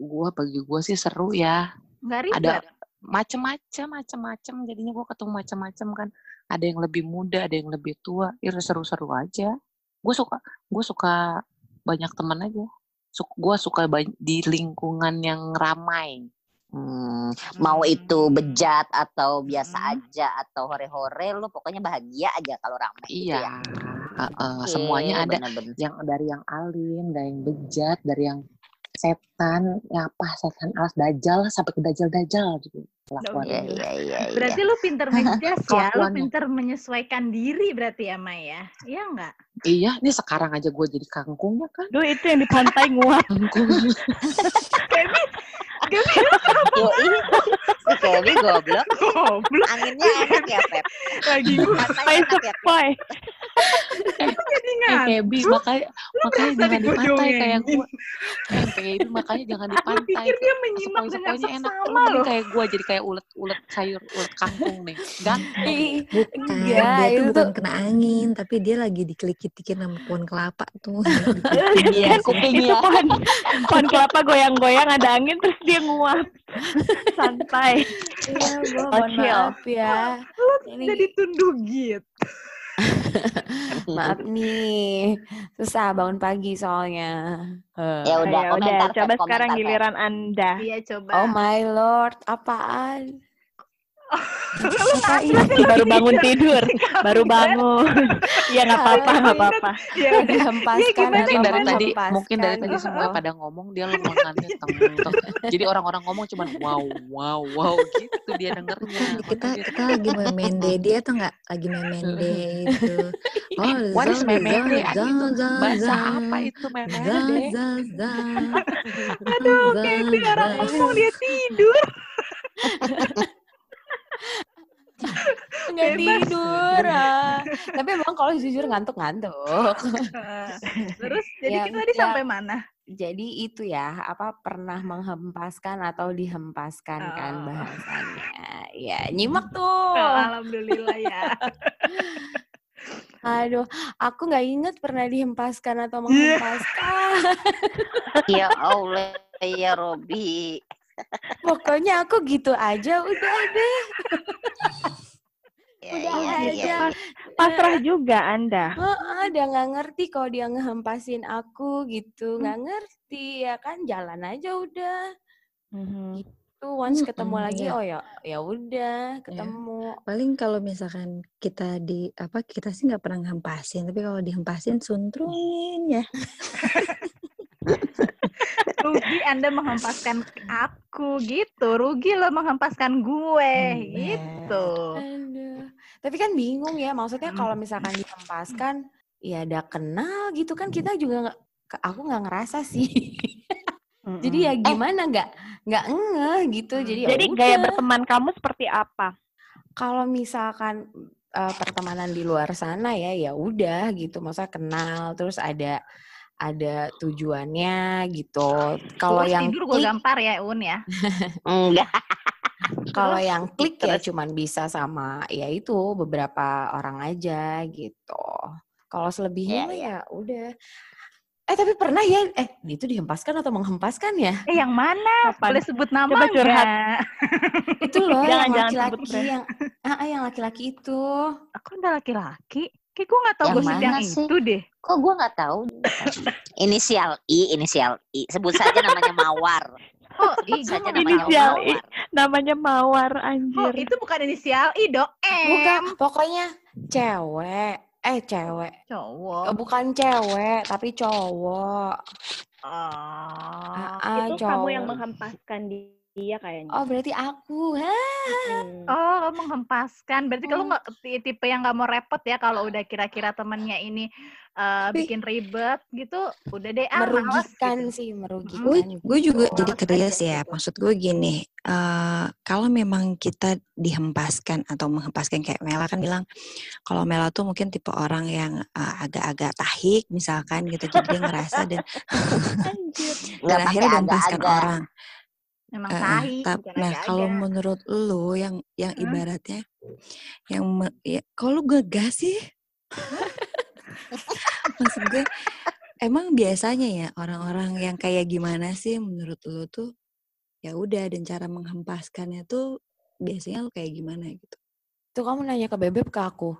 Gue bagi gue sih seru ya. Nggak ribet ada macem-macem macem-macem. Jadinya gue ketemu macem-macem kan. Ada yang lebih muda ada yang lebih tua. Ya seru-seru aja. Gue suka gue suka banyak teman aja gue suka ba- di lingkungan yang ramai Hmm, mau itu Hmm. bejat atau biasa Hmm. aja atau hore-hore lo pokoknya bahagia aja kalau ramai gitu iya ya. Heeh, Oke, semuanya ada bener-bener. yang dari yang alim dari yang bejat dari yang setan ya apa setan alas dajal sampai ke dajal dajal gitu kelakuannya. Iya, iya, iya, iya. berarti lu pinter ngejudge ya lu pinter menyesuaikan diri berarti ya Maya iya nggak iya ini sekarang aja gue jadi kangkungnya kan Duh itu yang di pantai nguap. kangkung Yo, ini si Kevin goblok. Anginnya enak ya, Pep. Lagi Katanya ngupai enak Eh, nggak Kebi, makanya makanya merasa jangan di pantai kayak gue. Eh, makanya jangan di aku pantai. pikir dia menyimak dengan enak. Lu seksama mending loh kayak gue jadi kayak ulet-ulet sayur, ulet kangkung nih. Ganteng. Ih, Bukan, Enggak, dia itu tuh bukan kena angin, tapi dia lagi diklik-klikin sama pohon kelapa tuh. <laughs> Iya, Itu kupingnya. pohon, pohon kelapa goyang-goyang ada angin terus dia nguap. Santai. Iya, gue Oh, mohon maaf ya. Ini jadi tunduh gitu <laughs> maaf <laughs> nih, susah bangun pagi soalnya. Ya udah, Ya komentar, coba komentar, sekarang Pep. giliran Anda. iya coba Oh my lord, apaan? lu Apa ngapa ini? Baru bangun tidur, baru bangun. Iya <laughs> nggak apa-apa, nggak apa-apa. ya Dihempaskan gimana, mungkin dari tadi mungkin dari tadi semua pada ngomong dia lengannya teng. Jadi orang-orang ngomong cuman wow wow wow gitu dia dengernya. kita kita lagi main mende dia tuh nggak lagi main mende itu. <laughs> Oh, What is memende? bahasa apa itu memende? <laughs> aduh Kevin orang ngomong dia tidur Nggak tidur. ah. Tapi emang kalau jujur ngantuk-ngantuk. <laughs> terus <laughs> jadi Ya kita tadi udah. sampai mana Jadi itu ya, apa pernah menghempaskan atau dihempaskan kan Oh. bahasannya. Ya, <laughs> nyimak tuh. alhamdulillah ya Aduh, aku nggak inget pernah dihempaskan atau Iya. menghempaskan. Ya Allah, ya Robi. Pokoknya aku gitu aja udah deh. Ya, Udah ya, aja. ya. Pasrah juga Anda. Heeh, dia nggak ngerti kalau dia ngehempasin aku gitu, nggak ngerti ya kan jalan aja udah. Mhm. Tuh once ketemu lagi iya. oh ya ya udah ketemu. Paling kalau misalkan kita di apa kita sih nggak pernah ngehempasin, tapi kalau dihempasin suntrungin ya. <laughs> rugi anda menghempaskan aku gitu rugi lo menghempaskan gue Hmm, gitu Aduh. Tapi kan bingung ya, maksudnya kalau misalkan dihempaskan, ya ada kenal gitu kan kita juga aku nggak ngerasa sih. <laughs> Jadi ya gimana nggak nggak ngeh gitu. Jadi ya Jadi gaya udah. berteman kamu seperti apa? kalau misalkan eh, pertemanan di luar sana ya ya udah gitu, maksudnya kenal terus ada ada tujuannya gitu. Kalau yang tidur gue gampar ya un ya <laughs> Enggak. <laughs> kalau yang klik ya cuman bisa sama ya itu beberapa orang aja gitu. Kalau selebihnya Ya, mah ya. ya udah. Eh tapi pernah ya? Eh itu dihempaskan atau menghempaskan ya? Eh yang mana? Kapan? Boleh sebut nama Coba curhat. <laughs> Itu loh Jangan- yang laki-laki brand. yang ah ah, yang laki-laki itu. Aku udah laki-laki. Kayak gue gak tau mana sih? itu deh. Kok gue nggak tahu? inisial I, inisial I. Sebut saja namanya Mawar. Oh, saja namanya Inisial I. Mawar. Namanya Mawar Oh, anjir. itu bukan inisial I dong. Bukan, M. pokoknya cewek. Eh cewek. Cowok. Eh, Bukan cewek, tapi cowok. Oh. Ah, itu kamu yang cowok. menghempaskan dia kayaknya. Oh berarti aku. Hah? Hmm. Oh, kamu menghempaskan. Berarti kalau Hmm. nggak ti- tipe yang nggak mau repot ya kalau udah kira-kira temennya ini eh, Tapi- bikin ribet gitu, udah deh ah males merugikan gitu. sih, merugikan. gue gue juga gitu. jadi aja ya gitu. maksud gue gini eh kalau memang kita dihempaskan atau menghempaskan kayak Mela kan bilang kalau Mela tuh mungkin tipe orang yang eh, agak-agak tahik misalkan gitu jadi dia ngerasa dan <laughs> <laughs> dan akhirnya dihempaskan orang Memang eh, tahi, tap- nah kalau menurut lu yang yang Hmm? ibaratnya yang me- ya, kalau lu ngegas sih <laughs> maksud gue emang biasanya ya orang-orang yang kayak gimana sih menurut lu tuh ya udah dan cara menghempaskannya tuh biasanya lu kayak gimana gitu Tuh kamu nanya ke Bebek ke aku.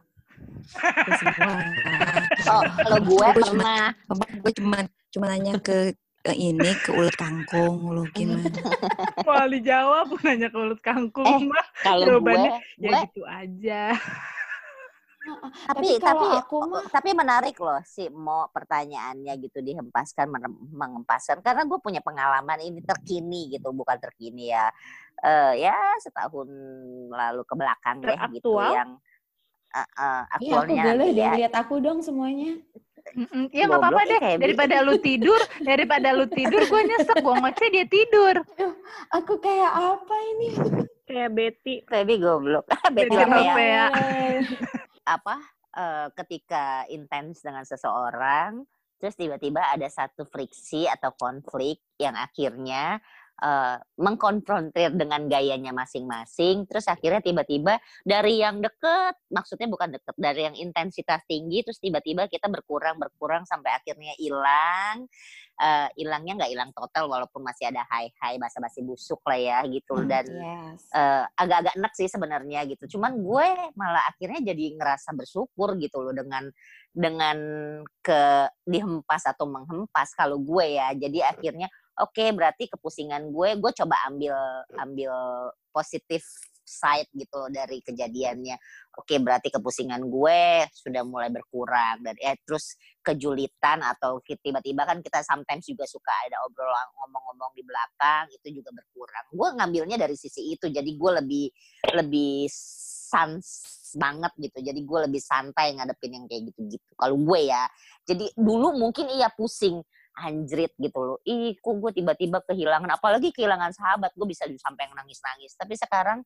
Oh, kalau gue Gue cuma- Apa, gue cuma cuma nanya ke, ke ini ke ulet kangkung lu gimana <laughs> Kalau dijawab nanya ke ulut kangkung Eh, mah kalau gue ya gue gitu aja. Tapi Tapi tapi kalau aku mah tapi menarik loh si mau pertanyaannya gitu dihempaskan menghempaskan karena gue punya pengalaman ini terkini gitu bukan terkini ya Eh ya setahun lalu ke belakang deh gitu yang eh, eh, Iya, aku aktualnya boleh nanti deh ya. lihat aku dong semuanya. Mm-mm. Ya nggak apa-apa ya deh. kayak Daripada lu tidur, daripada lu tidur, gue nyesek. Gue ngoceh dia tidur. Aku kayak apa ini? Kayak Betty. Baby goblok <laughs> Betty Betty apa ya? <laughs> Apa eh, ketika intens dengan seseorang terus tiba-tiba ada satu friksi atau konflik yang akhirnya eh, mengkonfrontir dengan gayanya masing-masing terus akhirnya tiba-tiba dari yang deket maksudnya bukan deket dari yang intensitas tinggi terus tiba-tiba kita berkurang berkurang sampai akhirnya hilang Eh, hilangnya nggak hilang total walaupun masih ada high-high basa-basi busuk lah ya gitu dan Yes. eh, agak-agak enak sih sebenarnya gitu. Cuman gue malah akhirnya jadi ngerasa bersyukur gitu loh dengan dengan ke dihempas atau menghempas kalau gue ya. Jadi akhirnya oke berarti kepusingan gue gue coba ambil ambil positif side gitu dari kejadiannya. Oke berarti kepusingan gue sudah mulai berkurang dan eh terus kejulitan atau tiba-tiba kan kita sometimes juga suka ada obrolan ngomong-ngomong di belakang itu juga berkurang. Gue ngambilnya dari sisi itu jadi gue lebih lebih sans banget gitu. Jadi gue lebih santai ngadepin yang kayak gitu-gitu. Kalau gue ya. Jadi dulu mungkin iya pusing anjrit gitu loh. Ih, kok gue tiba-tiba kehilangan apalagi kehilangan sahabat, gue bisa sampai nangis-nangis. Tapi sekarang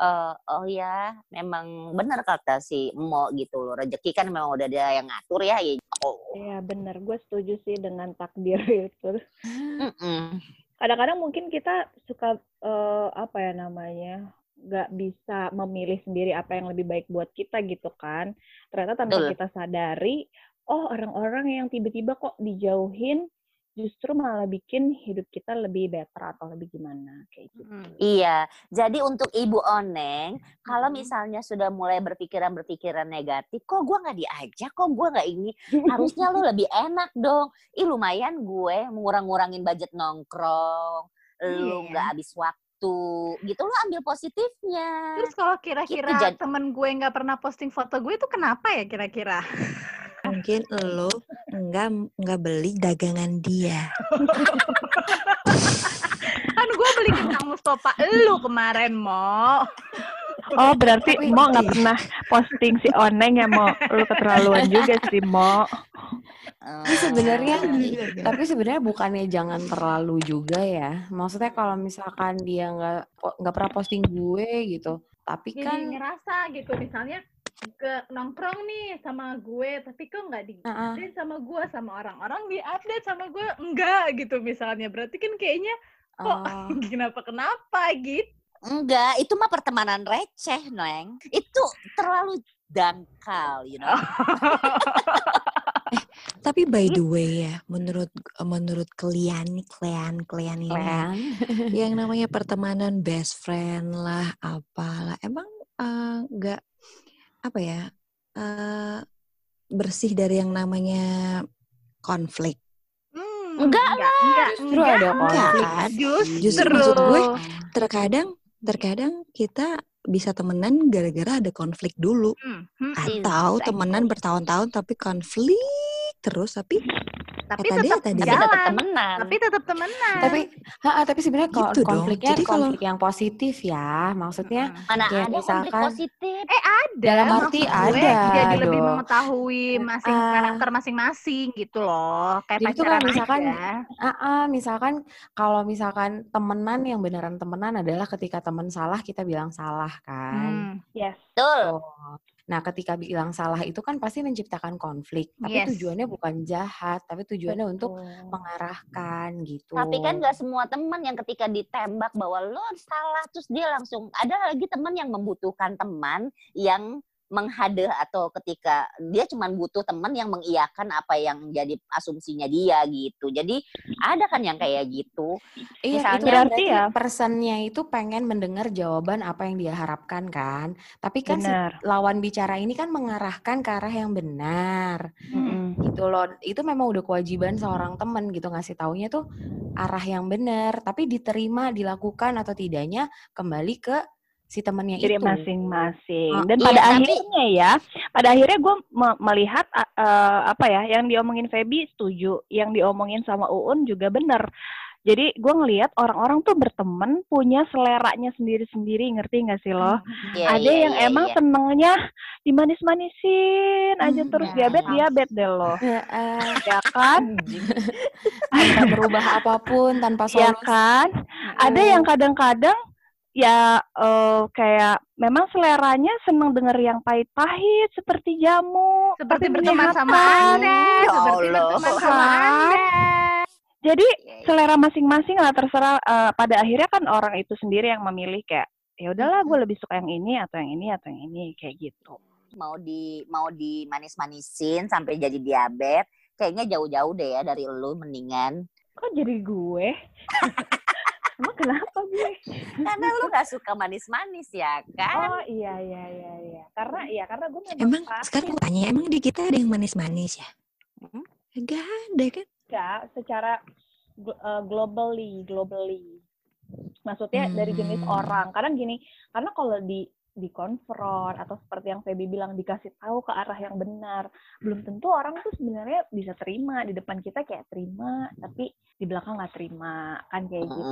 eh, oh ya, memang benar kata si Mo gitu loh. Rezeki kan memang udah ada yang ngatur ya. ya oh. Iya bener, gue setuju sih dengan takdir <laughs> itu. Mm-mm. Kadang-kadang mungkin kita suka eh, apa ya namanya nggak bisa memilih sendiri apa yang lebih baik buat kita gitu kan. Ternyata tanpa Betul. kita sadari, oh orang-orang yang tiba-tiba kok dijauhin justru malah bikin hidup kita lebih better atau lebih gimana kayak gitu. Iya, jadi untuk Ibu Oneng, kalau Hmm. misalnya sudah mulai berpikiran-berpikiran negatif, kok gue nggak diajak, kok gue nggak ini, harusnya lu lebih enak dong. Ih lumayan gue ngurang-ngurangin budget nongkrong, lu Iya. nggak habis waktu, gitu lu ambil positifnya. Terus kalau kira-kira jad- temen gue nggak pernah posting foto gue itu kenapa ya kira-kira? mungkin lo nggak nggak beli dagangan dia Kan gue beli kentang Mustafa lu kemarin, Mo. Oh, berarti Mo nggak pernah posting si Oneng ya, Mo. Lu keterlaluan juga sih, Mo. Tapi sebenarnya, Eh, <laughs> tapi sebenarnya bukannya jangan terlalu juga ya. Maksudnya kalau misalkan dia nggak nggak pernah posting gue gitu, tapi Jadi kan ngerasa gitu misalnya ke nongkrong nih sama gue tapi kok nggak di update sama gue sama orang-orang di update sama gue enggak gitu misalnya berarti kan kayaknya kok oh, <laughs> kenapa kenapa gitu Enggak, itu mah pertemanan receh, Neng. Itu terlalu dangkal, you know. <laughs> Tapi by the way ya, menurut menurut kalian nih, kalian kalian ini yang <laughs> namanya pertemanan best friend lah, apalah, emang eh, nggak apa ya eh, bersih dari yang namanya konflik. Hmm, Enggak enggak, enggak, Justru enggak. ada Enggak konflik. kan? Justru. Justru maksud gue terkadang terkadang kita bisa temenan gara-gara ada konflik dulu Hmm, hmm, atau temenan bertahun-tahun tapi konflik terus tapi tapi tetap tadi. Tapi jalan. tetap temenan. Tapi tetap temenan. Tapi, ha, tapi sebenarnya ko- Gitu konfliknya Jadi kalau- konflik yang positif ya. Maksudnya. Mana Kayak ada konflik misalkan- positif? Eh ada. Dalam arti gue ada Jadi lebih dong. mengetahui masing Ah. karakter masing-masing gitu loh. Kayak Jadi pacaran kalau misalkan aja. Ah, ah, misalkan kalau misalkan temenan yang beneran temenan adalah ketika temen salah kita bilang salah kan. Hmm. Yes. Betul. Oh. Nah, ketika bilang salah itu kan pasti menciptakan konflik. Tapi Yes. tujuannya bukan jahat, tapi tujuannya untuk Betul. mengarahkan gitu. Tapi kan gak semua teman yang ketika ditembak bahwa lo salah terus dia langsung ada lagi teman yang membutuhkan teman yang menghadeh atau ketika dia cuma butuh teman yang mengiyakan apa yang jadi asumsinya dia gitu. Jadi ada kan yang kayak gitu. Iya, itu Misalnya kan berarti ya- personnya itu pengen mendengar jawaban apa yang dia harapkan kan. Tapi kan si lawan bicara ini kan mengarahkan ke arah yang benar. Mm-mm. gitu loh itu memang udah kewajiban seorang temen gitu ngasih taunya tuh arah yang benar tapi diterima dilakukan atau tidaknya kembali ke si temennya diri itu masing-masing. Oh, Dan iya, pada tapi- akhirnya ya, pada akhirnya gue melihat a- eh, apa ya, yang diomongin Feby setuju, yang diomongin sama Uun juga benar. Jadi gue ngelihat orang-orang tuh berteman punya seleranya sendiri-sendiri, ngerti nggak sih lo? Iya, Ada iya, yang iya, emang iya. senengnya dimanis-manisin aja Hmm, terus ya. diabet diabet deh lo, Heeh. <laughs> ya kan? <laughs> tanpa berubah apa pun tanpa Ya solusi kan? Ada yang kadang-kadang ya eh, kayak memang seleranya seneng denger yang pahit-pahit seperti jamu, Seperti berteman sama. Anda, Ya seperti berteman sama? Anda. Jadi Iya, iya. selera masing-masing lah terserah. eh, pada akhirnya kan orang itu sendiri yang memilih kayak ya udahlah gue lebih suka yang ini atau yang ini atau yang ini kayak gitu. mau di mau dimanis-manisin sampai jadi diabetes kayaknya jauh-jauh deh ya dari lu mendingan Kok jadi gue? <laughs> Emang kenapa gue? karena lu gak suka manis-manis ya kan Oh iya iya iya iya. Karena iya karena gue memang emang pasti sekarang gue tanya emang di kita ada yang manis-manis ya Mm. Gak ada kan enggak secara eh, globally, globally. Maksudnya dari jenis Hmm. orang. Karena gini, karena kalau di dikonfront atau seperti yang Feby bilang dikasih tahu ke arah yang benar, belum tentu orang tuh sebenarnya bisa terima di depan kita kayak terima, tapi di belakang nggak terima kan kayak gitu.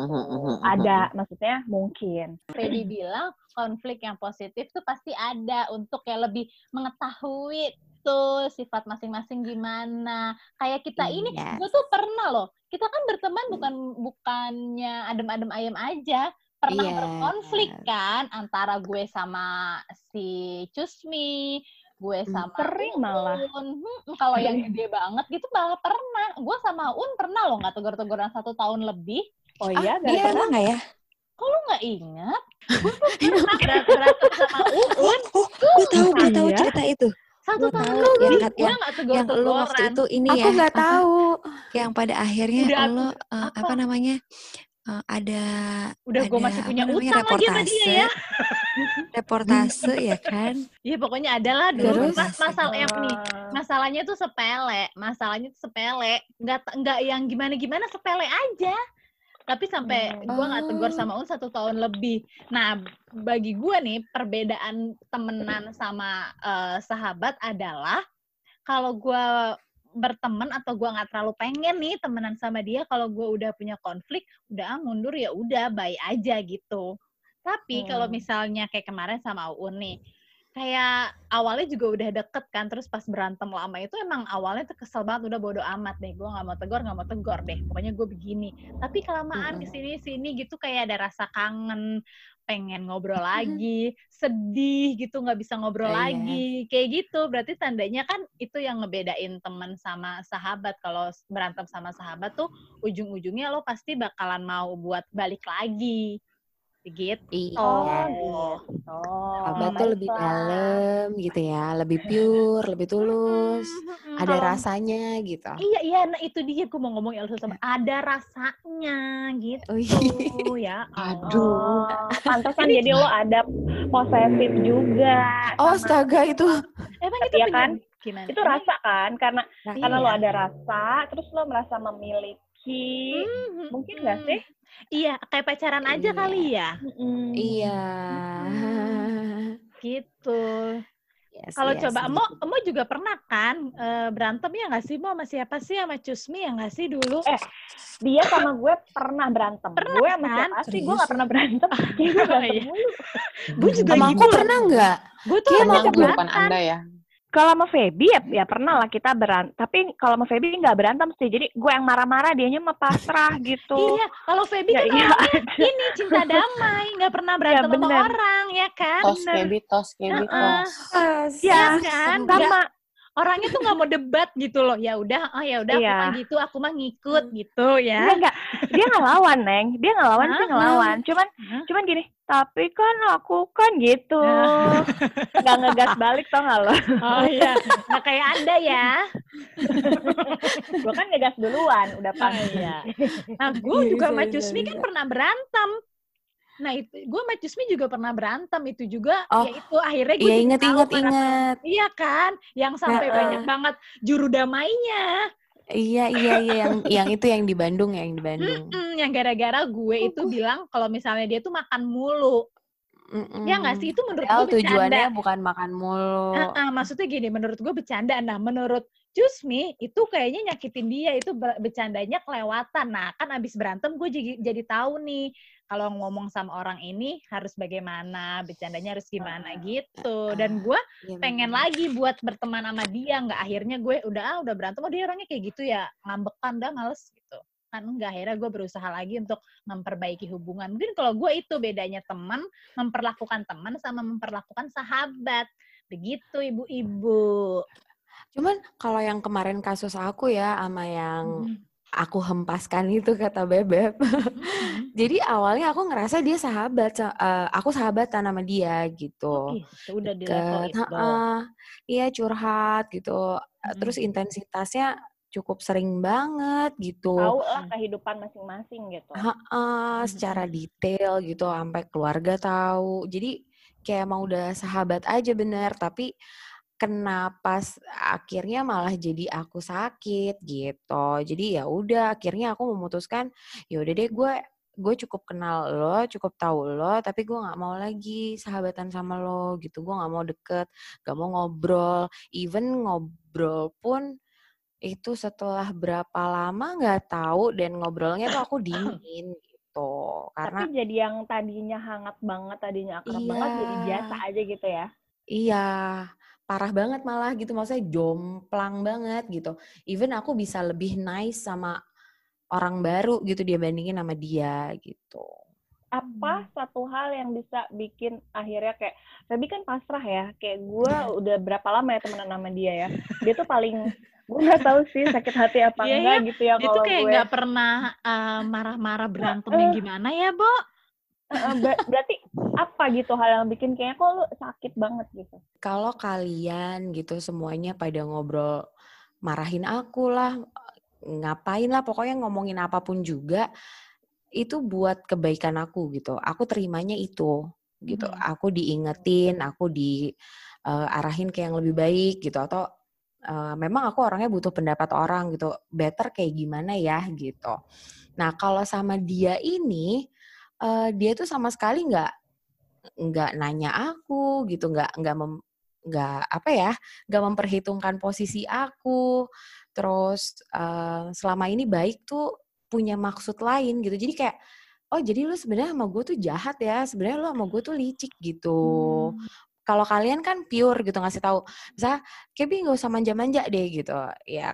Ada, maksudnya mungkin. Freddy bilang konflik yang positif tuh pasti ada untuk kayak lebih mengetahui tuh sifat masing-masing gimana. Kayak kita ini, Yes. gue tuh pernah loh. Kita kan berteman bukan bukannya adem-adem ayam aja. Pernah Yes. berkonflik kan antara gue sama si Cusmi, gue Hmm, sama sering malah. Un. Hmm, kalau yang gede banget gitu malah pernah. Gue sama Un pernah loh nggak tegur-teguran satu tahun lebih. Oh Ah, iya, dia gara-gara emang nggak ya Kok lu nggak ingat? <laughs> Gue tuh pernah ber- berantem sama Un. <laughs> oh gue tahu gue tahu Iya. cerita itu Satu Gue tahun tahu yang Gue kat- yang nggak yang lu waktu tegur-teguran. itu ini aku ya nggak apa, tahu yang pada akhirnya Udah lo aku- eh, apa? apa? namanya eh, ada Udah gue masih punya utang lagi sama dia ya. <laughs> reportase ya kan Iya <laughs> pokoknya adalah dulu Terus? mas masalah yang nih Ah. masalahnya tuh sepele, masalahnya tuh sepele, nggak nggak yang gimana gimana sepele aja. Tapi sampai Hmm. gue nggak tegur Oh. sama Un satu tahun lebih. Nah bagi gue nih perbedaan temenan sama eh, sahabat adalah kalau gue berteman atau gue nggak terlalu pengen nih temenan sama dia kalau gue udah punya konflik udah ah, mundur ya udah bye aja gitu tapi kalau Hmm. misalnya kayak kemarin sama Un nih kayak awalnya juga udah deket kan terus pas berantem lama itu emang awalnya tuh kesel banget udah bodo amat deh gue nggak mau tegur nggak mau tegur deh pokoknya gue begini tapi kelamaan Mm-mm. ke sini sini gitu kayak ada rasa kangen pengen ngobrol lagi sedih gitu nggak bisa ngobrol Oh, iya. lagi kayak gitu. Berarti tandanya kan itu yang ngebedain teman sama sahabat. Kalau berantem sama sahabat tuh ujung-ujungnya lo pasti bakalan mau buat balik lagi Gitu. Iya. Oh, Oh. gitu. Sahabat tuh lebih dalam gitu ya, lebih pure, lebih tulus, ada rasanya gitu. Iya iya, nah itu dia gue mau ngomong Elsa sama ada rasanya gitu Oh, iya. ya. Aduh. Pantesan jadi lo ada posesif juga. Oh, sama- astaga itu. Emang itu Iya penyebab- kan? Gimana? Itu rasa kan? Karena Nah, karena lo Iya. ada rasa, terus lo merasa memiliki. Mhm, Mungkin nggak mhm. sih? Iya, kayak pacaran aja Iya. kali ya. Mm-mm. Iya. Gitu. Yes, Kalau yes, coba gitu. Mo, Mo juga pernah kan eh, berantem ya nggak sih Mo sama siapa sih sama Cusmi ya nggak sih dulu? Eh, Dia sama gue pernah berantem. Pernah, gue sama kan? siapa sih? Gue Serius? gak pernah berantem. <laughs> Gue berantem Iya. Gue juga Sama gitu. aku pernah nggak? Gue tuh mau gue depan Anda ya. Kalau sama Feby ya, ya pernah lah kita berantem. Tapi kalau sama Feby nggak berantem sih. Jadi gue yang marah-marah, dianya mah pasrah <laughs> gitu. Iya, kalau Feby Ya kan iya ini cinta damai, nggak pernah berantem sama bener. orang ya kan? Tos Bener. kebi, tos Heeh. tos. Iya kan? Nggak- Sama. Orangnya tuh nggak mau debat gitu loh. Ya udah, oh ya udah aku Iya. mah gitu, aku mah ngikut gitu Dia ya. nggak, dia ngelawan, Neng. Dia ngelawan sih ngelawan. Cuman, cuman gini. Tapi kan aku kan gitu. Nah. <laughs> Nggak ngegas balik tau nggak lo? Oh iya, nggak kayak anda ya. <laughs> gue kan ngegas duluan, udah Oh, pasti. iya. Nah, gue juga sama bisa, Cusmi kan bisa. pernah berantem. Nah, itu gue sama Cusmi juga pernah berantem. Itu juga, Oh, ya itu akhirnya gue Iya jadi inget inget inget. Iya kan? Yang sampai Heeh. banyak banget juru damainya. Iya iya iya yang <laughs> yang itu yang di Bandung ya yang di Bandung. Mm, yang gara-gara gue itu bilang kalau misalnya dia tuh makan mulu. Mm-mm. Ya nggak sih? Itu menurut gue bercanda. tujuannya bukan makan mulu. Heeh, maksudnya gini, menurut gue bercanda. Nah, menurut Cusmi itu kayaknya nyakitin dia, itu ber- bercandanya kelewatan. Nah, kan abis berantem gue jadi, jadi tahu nih kalau ngomong sama orang ini harus bagaimana, bercandanya harus gimana gitu. Dan gue Iya, pengen lagi buat berteman sama dia, nggak akhirnya gue udah ah, udah berantem, oh dia orangnya kayak gitu ya, ngambekan dah males gitu. Kan enggak, akhirnya gue berusaha lagi untuk memperbaiki hubungan. Mungkin kalau gue itu bedanya teman, memperlakukan teman sama memperlakukan sahabat. Begitu ibu-ibu. Cuman kalau yang kemarin kasus aku ya sama yang Mhm. Aku hempaskan itu kata Bebek. Mhm. <laughs> Jadi awalnya aku ngerasa dia sahabat, sa- eh, aku sahabatan sama dia gitu. Gitu, udah di level itu. Iya curhat gitu. Mhm. Terus intensitasnya cukup sering banget gitu. Tahu lah kehidupan masing-masing gitu. Heeh, secara detail gitu sampai keluarga tahu. Jadi kayak emang udah sahabat aja bener, tapi kenapa akhirnya malah jadi aku sakit gitu. Jadi ya udah akhirnya aku memutuskan ya udah deh gue gue cukup kenal lo, cukup tahu lo, tapi gue nggak mau lagi sahabatan sama lo gitu. Gue nggak mau deket, nggak mau ngobrol. Even ngobrol pun itu setelah berapa lama nggak tahu dan ngobrolnya tuh aku dingin gitu karena Tapi jadi yang tadinya hangat banget, tadinya akrab Iya. banget, jadi biasa aja gitu ya. iya parah banget malah gitu maksudnya jomplang banget gitu even aku bisa lebih nice sama orang baru gitu dia bandingin sama dia gitu Apa satu hal yang bisa bikin akhirnya kayak, Feby kan pasrah ya, kayak gue Iya. udah berapa lama ya temenan sama dia ya. Dia tuh paling, gue nggak tahu sih sakit hati apa Iya, enggak gitu ya kalau kayak gue. nggak pernah eh, marah-marah berantem yang gimana ya, Bo? Ber- berarti apa gitu hal yang bikin kayaknya kok lu sakit banget gitu. kalau kalian gitu semuanya pada ngobrol marahin aku lah ngapain lah pokoknya ngomongin apa pun juga itu buat kebaikan aku gitu. Aku terimanya itu gitu. Mhm. aku diingetin aku diarahin ke yang lebih baik gitu. Atau eh, memang aku orangnya butuh pendapat orang gitu better kayak gimana ya? gitu. Nah kalau sama dia ini eh, dia tuh sama sekali nggak nggak nanya aku gitu nggak nggak mem, nggak apa ya nggak memperhitungkan posisi aku. Terus eh, selama ini baik tuh punya maksud lain gitu. Jadi kayak oh jadi lu sebenarnya sama gue tuh jahat ya sebenarnya lu sama gue tuh licik gitu. Hmm. kalau kalian kan pure gitu ngasih tahu misalnya Kebi nggak usah manja-manja deh gitu. Ya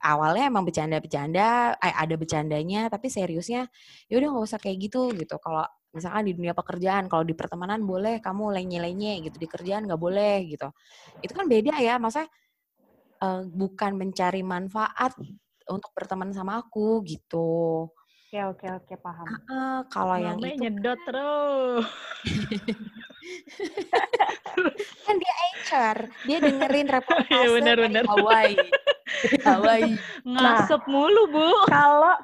awalnya emang bercanda-bercanda eh, ada bercandanya tapi seriusnya ya udah nggak usah kayak gitu gitu. Kalau misalkan di dunia pekerjaan kalau di pertemanan boleh kamu lenye-lenye gitu di kerjaan nggak boleh gitu itu kan beda ya maksudnya eh, bukan mencari manfaat untuk berteman sama aku gitu Oke, oke, oke, paham. Ah, kalau yang Mame itu nyedot terus. <laughs> kan dia HR, dia dengerin reportase <laughs> Iya, benar, dari benar. Hawaii. Hawaii. Ngasep mulu, Bu. Kalau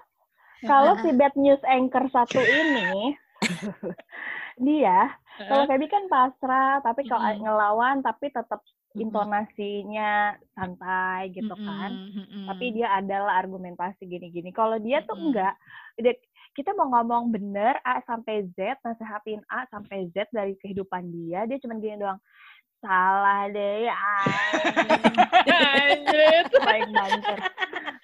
kalau si bad news anchor satu ini <laughs> dia kalau Feby kan pasrah tapi kalau Mm-mm. ngelawan tapi tetap intonasinya santai gitu kan Mm-mm, mm-mm. tapi dia adalah argumentasi gini-gini kalau dia tuh Mm-mm. enggak dia- kita mau ngomong bener A sampai Z nasehatin A sampai Z dari kehidupan dia dia cuma gini doang salah deh aing Anjir. paling banter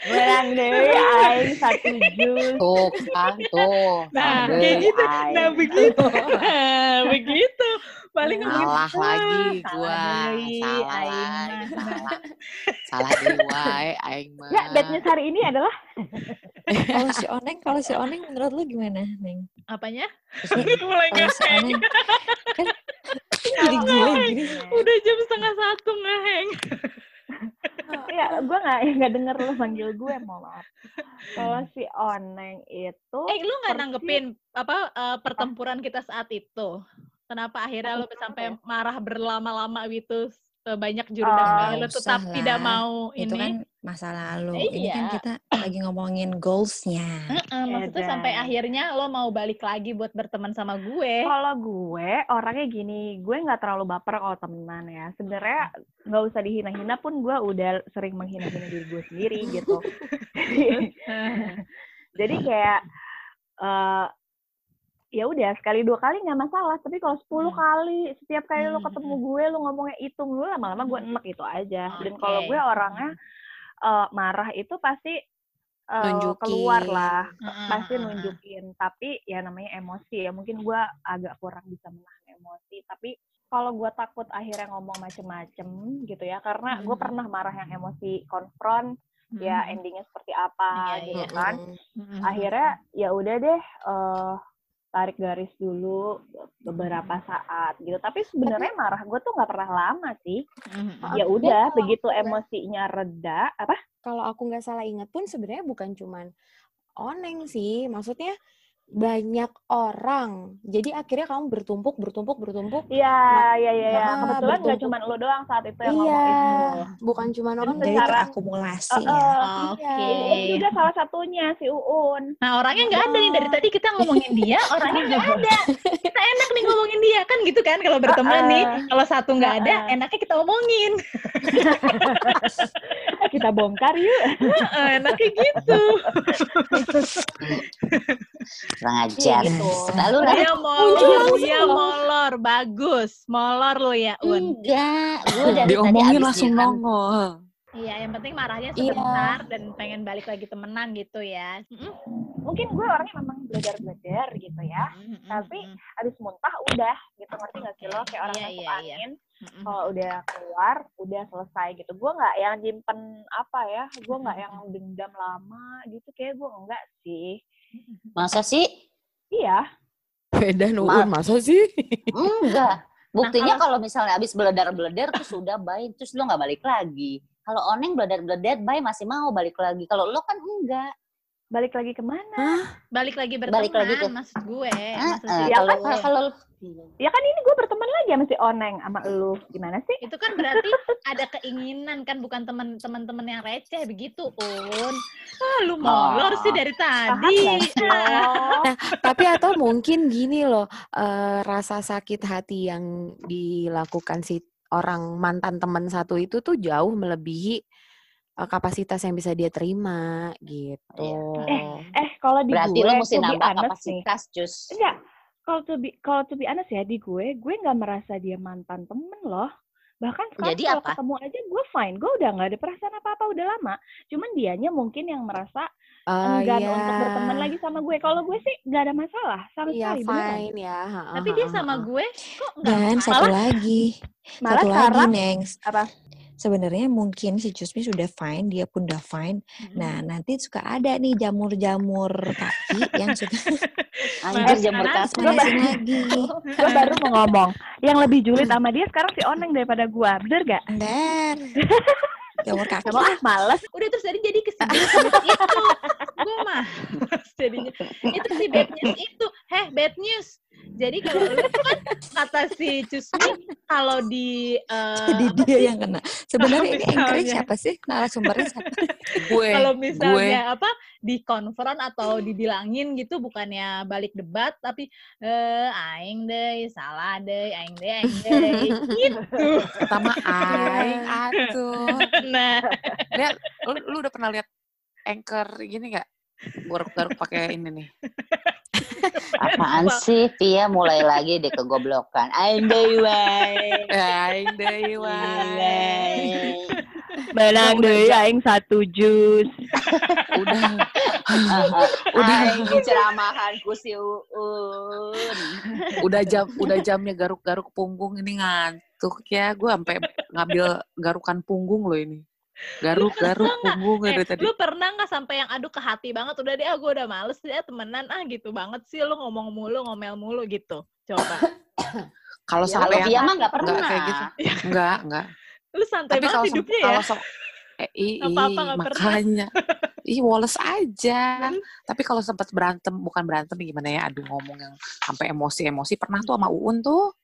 Berang deh aing satu jus Tuh kan, tuh. Nah, kayak gitu. Nah, aing. begitu. Nah, begitu. Paling Salah lagi "Ah, gua, salah aing lagi, mah." salah. Salah wae aing mah. ya bad news hari ini adalah Kalau si Oneng, kalau si Oneng menurut lu gimana, Neng? Apanya? <laughs> Mulai kalau si. Oneng kan jadi gila gini. Udah jam setengah satu ngeheng. ya gue nggak nggak denger lu manggil gue mau maaf kalau si oneng itu Eh, lu nggak nanggepin apa eh, pertempuran kita saat itu? Kenapa akhirnya lu sampai marah berlama-lama gitu? Eh, Banyak juru Oh, nggak tetap usah tidak lah. mau Itu ini. kan masa lalu. Eh, Ini kan iya. kita lagi ngomongin goalsnya. Heeh, maksudnya sampai akhirnya lo mau balik lagi buat berteman sama gue. kalau gue orangnya gini gue nggak terlalu baper kalau temenan ya sebenarnya nggak usah dihina-hina pun gue udah sering menghina-hina diri gue sendiri gitu <laughs> <laughs> jadi kayak eh ya udah sekali dua kali nggak masalah tapi kalau 10 Hmm. kali setiap kali lo Hmm, ketemu hmm. gue lo ngomongnya itu mulu lama-lama gue enek itu aja dan kalau gue orangnya eh, marah itu pasti eh, keluar lah Heeh, pasti nunjukin tapi ya namanya emosi ya mungkin gue agak kurang bisa menahan emosi tapi kalau gue takut akhirnya ngomong macem-macem gitu ya karena gue Mhm. pernah marah yang emosi konfront ya Mhm. endingnya seperti apa Iya, gitu iya. kan Mhm. akhirnya ya udah deh eh, tarik garis dulu beberapa saat gitu. Tapi sebenarnya marah gue tuh nggak pernah lama sih. Mhm. ya udah begitu emosinya reda apa? Kalau aku nggak salah ingat pun sebenarnya bukan cuman Oneng sih, maksudnya banyak orang. Jadi akhirnya kamu bertumpuk, bertumpuk, bertumpuk. Iya, iya, iya, iya. Ah, Kebetulan nggak cuma lo doang saat itu yang Iya, ngomong itu. bukan cuma Oneng. Jadi secara- terakumulasi Eh, ya. eh, Oke. Uun juga salah satunya si Uun. Nah orangnya nggak ada nih dari tadi kita ngomongin dia, orangnya <laughs> nggak ada. Kita enak nih ngomongin dia kan gitu kan kalau berteman nih. Kalau satu nggak ada, Heeh. enaknya kita omongin. <laughs> Kita bongkar yuk. Heeh, enaknya gitu. Kurang ajar. gitu. Lalu. Dia molor, dia molor, bagus, molor lo ya Un. Enggak, gue dari tadi Diomongin abis langsung nongol. Iya, yang penting marahnya Iya. sebentar dan pengen balik lagi temenan gitu ya. Mm-mm. Mungkin gue orangnya memang belajar-belajar gitu ya. Mm-mm. Tapi Abis muntah udah gitu ngerti gak sih lo kayak orang Iya, masuk iya, iya. angin. Mm-mm. Kalau udah keluar, udah selesai gitu. Gue nggak yang nyimpen apa ya. Gue nggak yang dendam lama gitu. Kayak gue enggak sih. Masa sih? Iya. Beda Ma- Nuun, masa sih? Enggak. Buktinya kalau- kalau misalnya abis beledar-beledar terus sudah baik, terus lo nggak balik lagi. Kalau Oneng beledar-beledar baik masih mau balik lagi. Kalau lo kan enggak. Balik lagi ke mana? Balik lagi berteman, Balik lagi ke- maksud gue. Eh, Maksud si Ya kalau gue. kalau Ya kan ini gue berteman lagi sama si Oneng sama lu. Gimana sih? Itu kan berarti ada keinginan kan bukan teman-teman yang receh begitu, Un. Ah, lu molor sih dari tadi. lo? Tapi atau mungkin gini loh, eh, rasa sakit hati yang dilakukan si orang mantan teman satu itu tuh jauh melebihi eh, kapasitas yang bisa dia terima gitu. Eh, kalau di berarti gue, lo mesti nambah honest nih. kapasitas, cus. Enggak. Kalau to be, kalau to be honest ya, di gue, gue nggak merasa dia mantan temen loh. Bahkan sekarang Jadi kalau apa? ketemu aja gue fine. Gue udah nggak ada perasaan apa-apa, udah lama. Cuman dianya mungkin yang merasa Ah, enggan iya. untuk berteman lagi sama gue. Kalau gue sih nggak ada masalah sama Iya, sekali. fine ya. Tapi dia sama gue kok enggak Dan satu lagi, Malah satu lagi sekarang Neng. apa? Sebenarnya mungkin si Cusmi sudah fine, dia pun udah fine. Nah, nanti suka ada nih jamur-jamur kaki yang suka <laughs> Anjir jamur kaki. lagi. gue baru mau ngomong. Yang lebih julid sama dia sekarang si Oneng daripada gue. Bener gak? Dan <laughs> Jamur kaki. Gak mau ah, males. Udah terus tadi jadi kesimpulan itu. Gue mah jadinya. Itu si bad news itu. Heh, bad news. Jadi kalau lu kan kata si Cusmi kalau di eh, Jadi dia sih? yang kena. Sebenarnya ini anchornya siapa sih? Narasumbernya siapa? <laughs> gue kalau gue misalnya apa di konfront atau dibilangin gitu bukannya balik debat tapi eh aing deh salah deh aing deh aing deh gitu pertama aing <laughs> atuh nah lihat lu, lu udah pernah lihat anchor gini nggak garuk-garuk pakai ini nih Apaan sih? Tia mulai lagi deh kegoblokan. Andai wae. aing deui wae. Benang deh, aing satu jus. udah. Udah. Aing ceramahan ku si Uun. udah jam udah jamnya garuk-garuk punggung ini ngantuk ya. Gue sampai ngambil garukan punggung loh ini garuk-garuk punggung eh, dari tadi. lu pernah nggak sampai yang aduh ke hati banget? Udah deh ah gue udah males ya temenan. Ah gitu banget sih. Lu ngomong mulu ngomel mulu gitu. Coba. <coughs> Kalau Ya, sampai yang mah nggak pernah. nggak kayak gitu. <laughs> Enggak enggak lu santai tapi banget hidupnya ya kalau sem- eh, Apa-apa ih, nggak pernah. makanya. Ih woles aja. Tapi kalau sempat berantem bukan berantem gimana ya? Aduh ngomong yang sampai emosi-emosi. Pernah tuh sama Uun tuh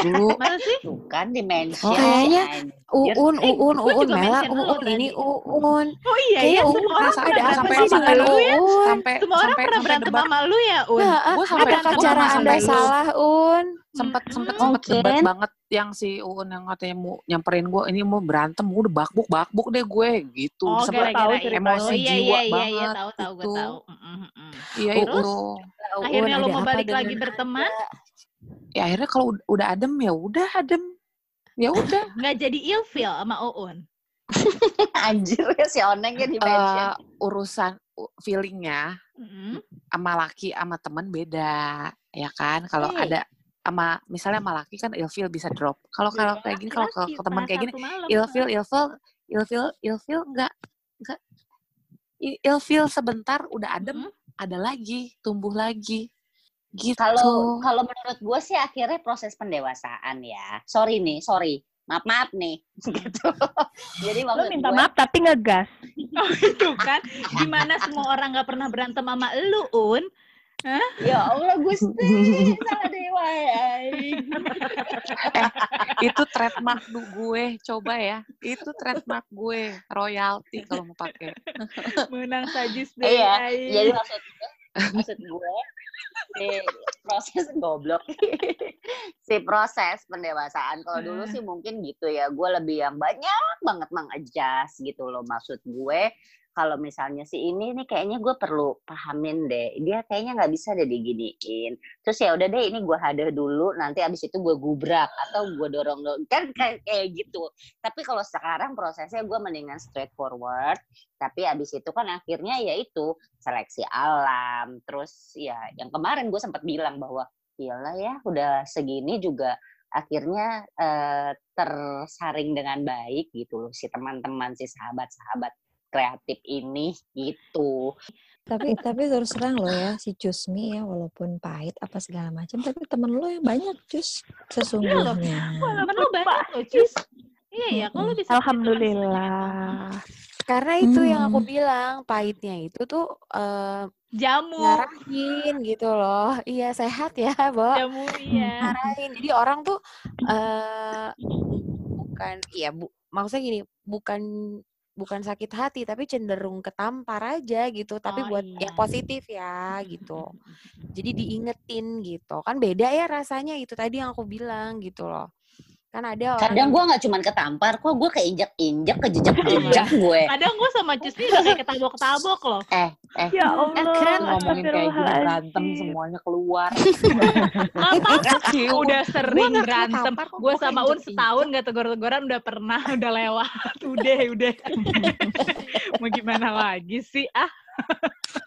dulu mana sih kan dimensi. Oh, kayaknya Uun, Eh, Uun, gua Uun, Mela, lu Uun, ini. Uun. oh iya Kayaknya ya Uun semua orang pernah pernah ada sama dengan lu ya Uun? sampai semua orang sampai pernah sampai berantem sama lu ya Un Nah, Gua sampai- apakah gua cara Anda sampai lu. salah, Un? sempet sempet Hmm, sempet debat banget yang si Uun yang katanya mau nyamperin gue ini mau berantem gue udah bakbuk bakbuk deh gue gitu Oh, tahu itu. emosi iya, jiwa iya, iya, iya, banget tahu, tahu, gue tahu. Mm. iya Terus? itu Akhirnya Uun, lo ada mau balik lagi berteman, ya akhirnya kalau ud- udah adem ya udah adem ya udah <laughs> nggak jadi ilfeel sama Uun. <laughs> Anjir ya si Oneng ya dimensi. Eh, urusan u- feelingnya Mm. sama laki sama temen beda ya kan kalau Hey. ada sama misalnya sama laki kan ilfeel bisa drop kalau kalau kayak gini kalau ke, teman kayak gini satu malam. ilfeel ilfeel ilfeel ilfeel enggak enggak I- ilfeel sebentar udah adem Mm. ada lagi tumbuh lagi gitu Kalau kalau menurut gue sih akhirnya proses pendewasaan ya. Sorry nih, sorry. Maaf maaf nih. <laughs> gitu. Jadi Lu maksud minta gue, maaf tapi ngegas. <laughs> Oh, itu kan gimana semua orang nggak pernah berantem sama lu Un? ya Allah Gusti, salah dewa ya. <laughs> itu trademark du gue coba ya itu trademark gue royalty kalau mau pakai Menang sajis deh. Iya, jadi maksud gue, maksud gue si proses goblok. <laughs> Si proses pendewasaan. Kalau dulu Hmm. sih mungkin gitu ya. Gue lebih yang banyak banget mengadjust gitu loh maksud gue kalau misalnya si ini nih kayaknya gue perlu pahamin deh dia kayaknya nggak bisa deh diginiin. Terus ya udah deh ini gue hadir dulu nanti abis itu gue gubrak atau gue dorong dorong kan kayak kayak gitu. Tapi kalau sekarang prosesnya gue mendingan straightforward. Tapi abis itu kan akhirnya ya itu seleksi alam. Terus ya yang kemarin gue sempat bilang bahwa iyalah ya udah segini juga akhirnya eh, tersaring dengan baik gitu loh si teman-teman si sahabat-sahabat kreatif ini gitu Tapi tapi terus terang lo ya si Cusmi ya walaupun pahit apa segala macam tapi temen lo yang banyak Cus sesungguhnya. Temen lu banyak loh, Cus. Iya ya, kalau bisa Alhamdulillah. Karena itu yang aku Hmm. bilang, pahitnya itu tuh eh, jamu, ngarahin gitu loh. Iya, sehat ya, Bo. jamu iya. Ngarahin. Jadi orang tuh eh bukan iya, Bu, maksudnya gini, bukan bukan sakit hati tapi cenderung ketampar aja gitu. Tapi Oh, buat iya. yang positif ya gitu. <laughs> Jadi diingetin gitu. Kan beda ya rasanya itu tadi yang aku bilang gitu loh. Kan ada orang kadang gue nggak cuman ketampar kok gue keinjek-injek kejejak-jejak gue Kadang gue sama Cus ini udah kayak ketabok-ketabok loh. eh eh Ya Allah, ngomongin kayak gini berantem semuanya keluar apa-apa, <laughs> Cium. udah sering nggak berantem. Gue gua sama Un keinjek-injek. setahun gak tegur-teguran udah pernah, <laughs> udah lewat. Udah, udah. <laughs> Mau gimana lagi sih? Ah,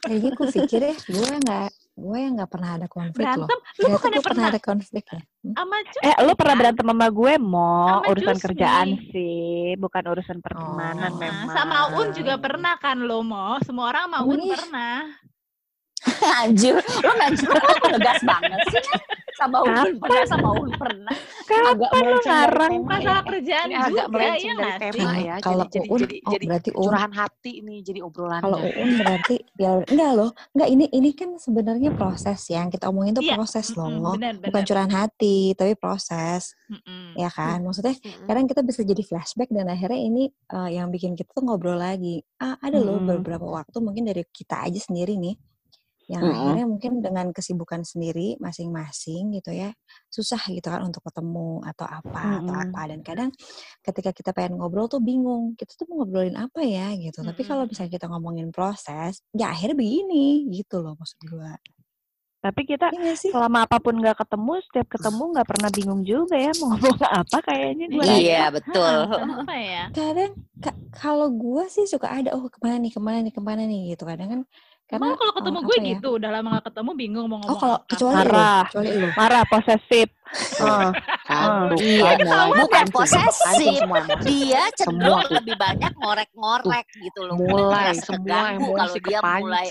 Kayaknya gue pikir ya gue nggak gue yang nggak pernah ada konflik loh. berantem. Lu Ternyata bukannya gue pernah pernah ada konflik ya. Hmm? sama Cus? Eh, lu pernah berantem sama gue, Mo? Sama Urusan Jusmi. kerjaan sih, bukan urusan pertemanan Oh. memang. Sama Un juga pernah kan lo, Mo? Semua orang sama Un pernah. <laughs> anjir lo main lo ngegas banget sih sama Uun pernah, sama Uun pernah. agak Kapan lu melenceng dari ngarang? Masalah ya. kerjaan Ini agak juga, melenceng ya dari tema Nah, ya. kalau Jadi jadi Uun, jadi oh jadi berarti Uun curahan hati nih jadi obrolan. Kalau Uun berarti ya enggak loh, enggak ini ini kan sebenarnya proses ya. Yang kita omongin tuh Iya, proses loh. benar, Bukan benar. curahan hati, tapi proses, Mm-mm. ya kan? Maksudnya Mm-mm. kadang kita bisa jadi flashback dan akhirnya ini eh, yang bikin kita tuh ngobrol lagi. Ah, ada loh beberapa waktu mungkin dari kita aja sendiri nih yang Mm-mm. akhirnya mungkin dengan kesibukan sendiri masing-masing gitu ya susah gitu kan untuk ketemu atau apa atau Mm-mm. apa dan kadang ketika kita pengen ngobrol tuh bingung kita tuh mau ngobrolin apa ya gitu tapi kalau misalnya kita ngomongin proses ya akhirnya begini gitu loh maksud gua Tapi kita nggak sih selama apa pun nggak ketemu, setiap ketemu nggak pernah bingung juga ya mau <laughs> ngomong apa kayaknya gue. Iya, betul. <laughs> Apa ya? kadang ka- kalau gua sih suka ada oh ke mana nih ke mana nih ke mana nih gitu kadang kan karena Emang kalau ketemu apa gue ya gitu, udah lama gak ketemu bingung mau oh ngomong kalau apa. kecuali Marah. kecuali lu Marah, posesif. Heeh. Kan, tuh Iya, kan mulai bukan pancing posesif. Dia cenderung lebih banyak ngorek-ngorek gitu loh. Mulai semua kalau dia mulai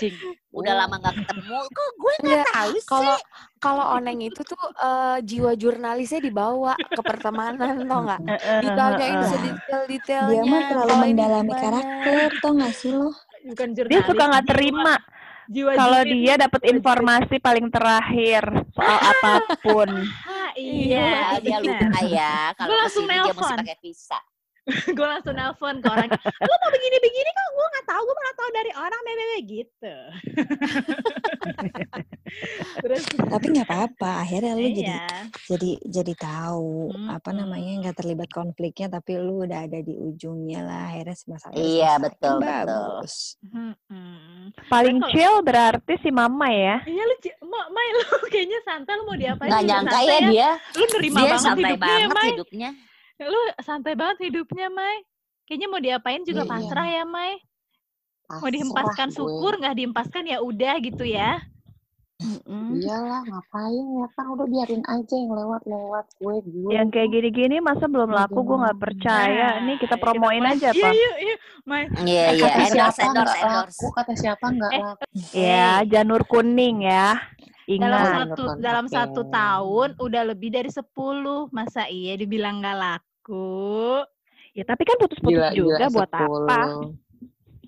udah Oh. lama nggak ketemu. Kok gue nggak Enggak, tahu kalau sih? kalau Oneng itu tuh eh, jiwa jurnalisnya dibawa ke pertemanan tau nggak? <laughs> Heeh, Ditanyain sedetail-detailnya. dia mah terlalu Kalau mendalami karakter tau gak sih lo Bukan Dia jurnalis. suka nggak terima Jiwa kalau dia dapat informasi paling terakhir soal apa pun. Ah, Iya, iya, dia lupa ya. Kalau langsung dia mesti nelpon. pakai visa. <laughs> gue langsung nelpon ke orang. Lu mau begini-begini kok gue nggak tahu. Gue malah tahu dari orang bebe gitu. <laughs> Terus tapi nggak apa-apa akhirnya lu jadi iya. jadi jadi tahu apa Mm-mm. namanya nggak terlibat konfliknya tapi lu udah ada di ujungnya lah akhirnya si masalah Iya, selesai. betul, betul. bagus Mm-mm. Paling kalau- chill berarti si mama ya. Iya lu, Ci- Ma- Mai lu <laughs> kayaknya santai lu mau diapain Nggak nyangka santai ya dia. Lu nerima Dia banget santai hidupnya ya, banget hidupnya. Lu santai banget hidupnya, Mai. Kayaknya mau diapain juga Iya, iya. pasrah ya, Mai. Mau Pasrah dihempaskan gue. syukur, nggak dihempaskan ya udah gitu ya. Iyalah ngapain ya kan udah biarin aja yang lewat-lewat gue gue. Yang kayak gini-gini masa belum laku gue nggak percaya. Nih kita Nah, promoin aja Iya, apa? iya, iya. Mai. Iya, Eh, iya. kata Endorse, siapa endorse, laku? Kata siapa nggak Eh, laku? Ya, janur kuning ya. Dalam Ingat. satu nonton dalam satu tahun udah lebih dari 10. Masa iya dibilang nggak laku? Ya tapi kan putus-putus Gila, gila, juga buat apa? sepuluh.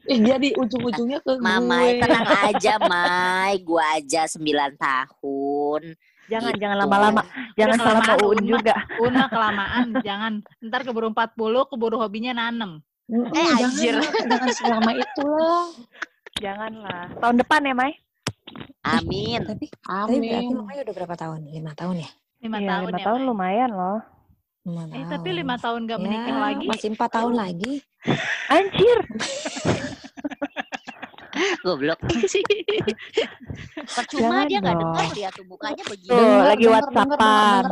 Eh, jadi ujung-ujungnya ke Mamai, gue. tenang aja, Mai. Gua aja 9 tahun. Jangan Gitu. jangan lama-lama. Jangan salah Uun Unma. juga. Una kelamaan, jangan. Ntar keburu 40, keburu hobinya nanem. Mm-mm, Eh, jangan, anjir. jangan selama itu lah. Janganlah. Tahun depan ya, Mai? Amin. tapi tapi berarti Amin. Mamai udah berapa tahun lima tahun ya Lima Iya, tahun lima ya, tahun Mai. lumayan loh. Eh, tahun tapi lima tahun gak menikah Ya, lagi. masih empat tahun lagi Anjir. Goblok. Percuma Jangan dia nggak dengar lihat tuh mukanya begini. Tuh, Denger, lagi WhatsAppan.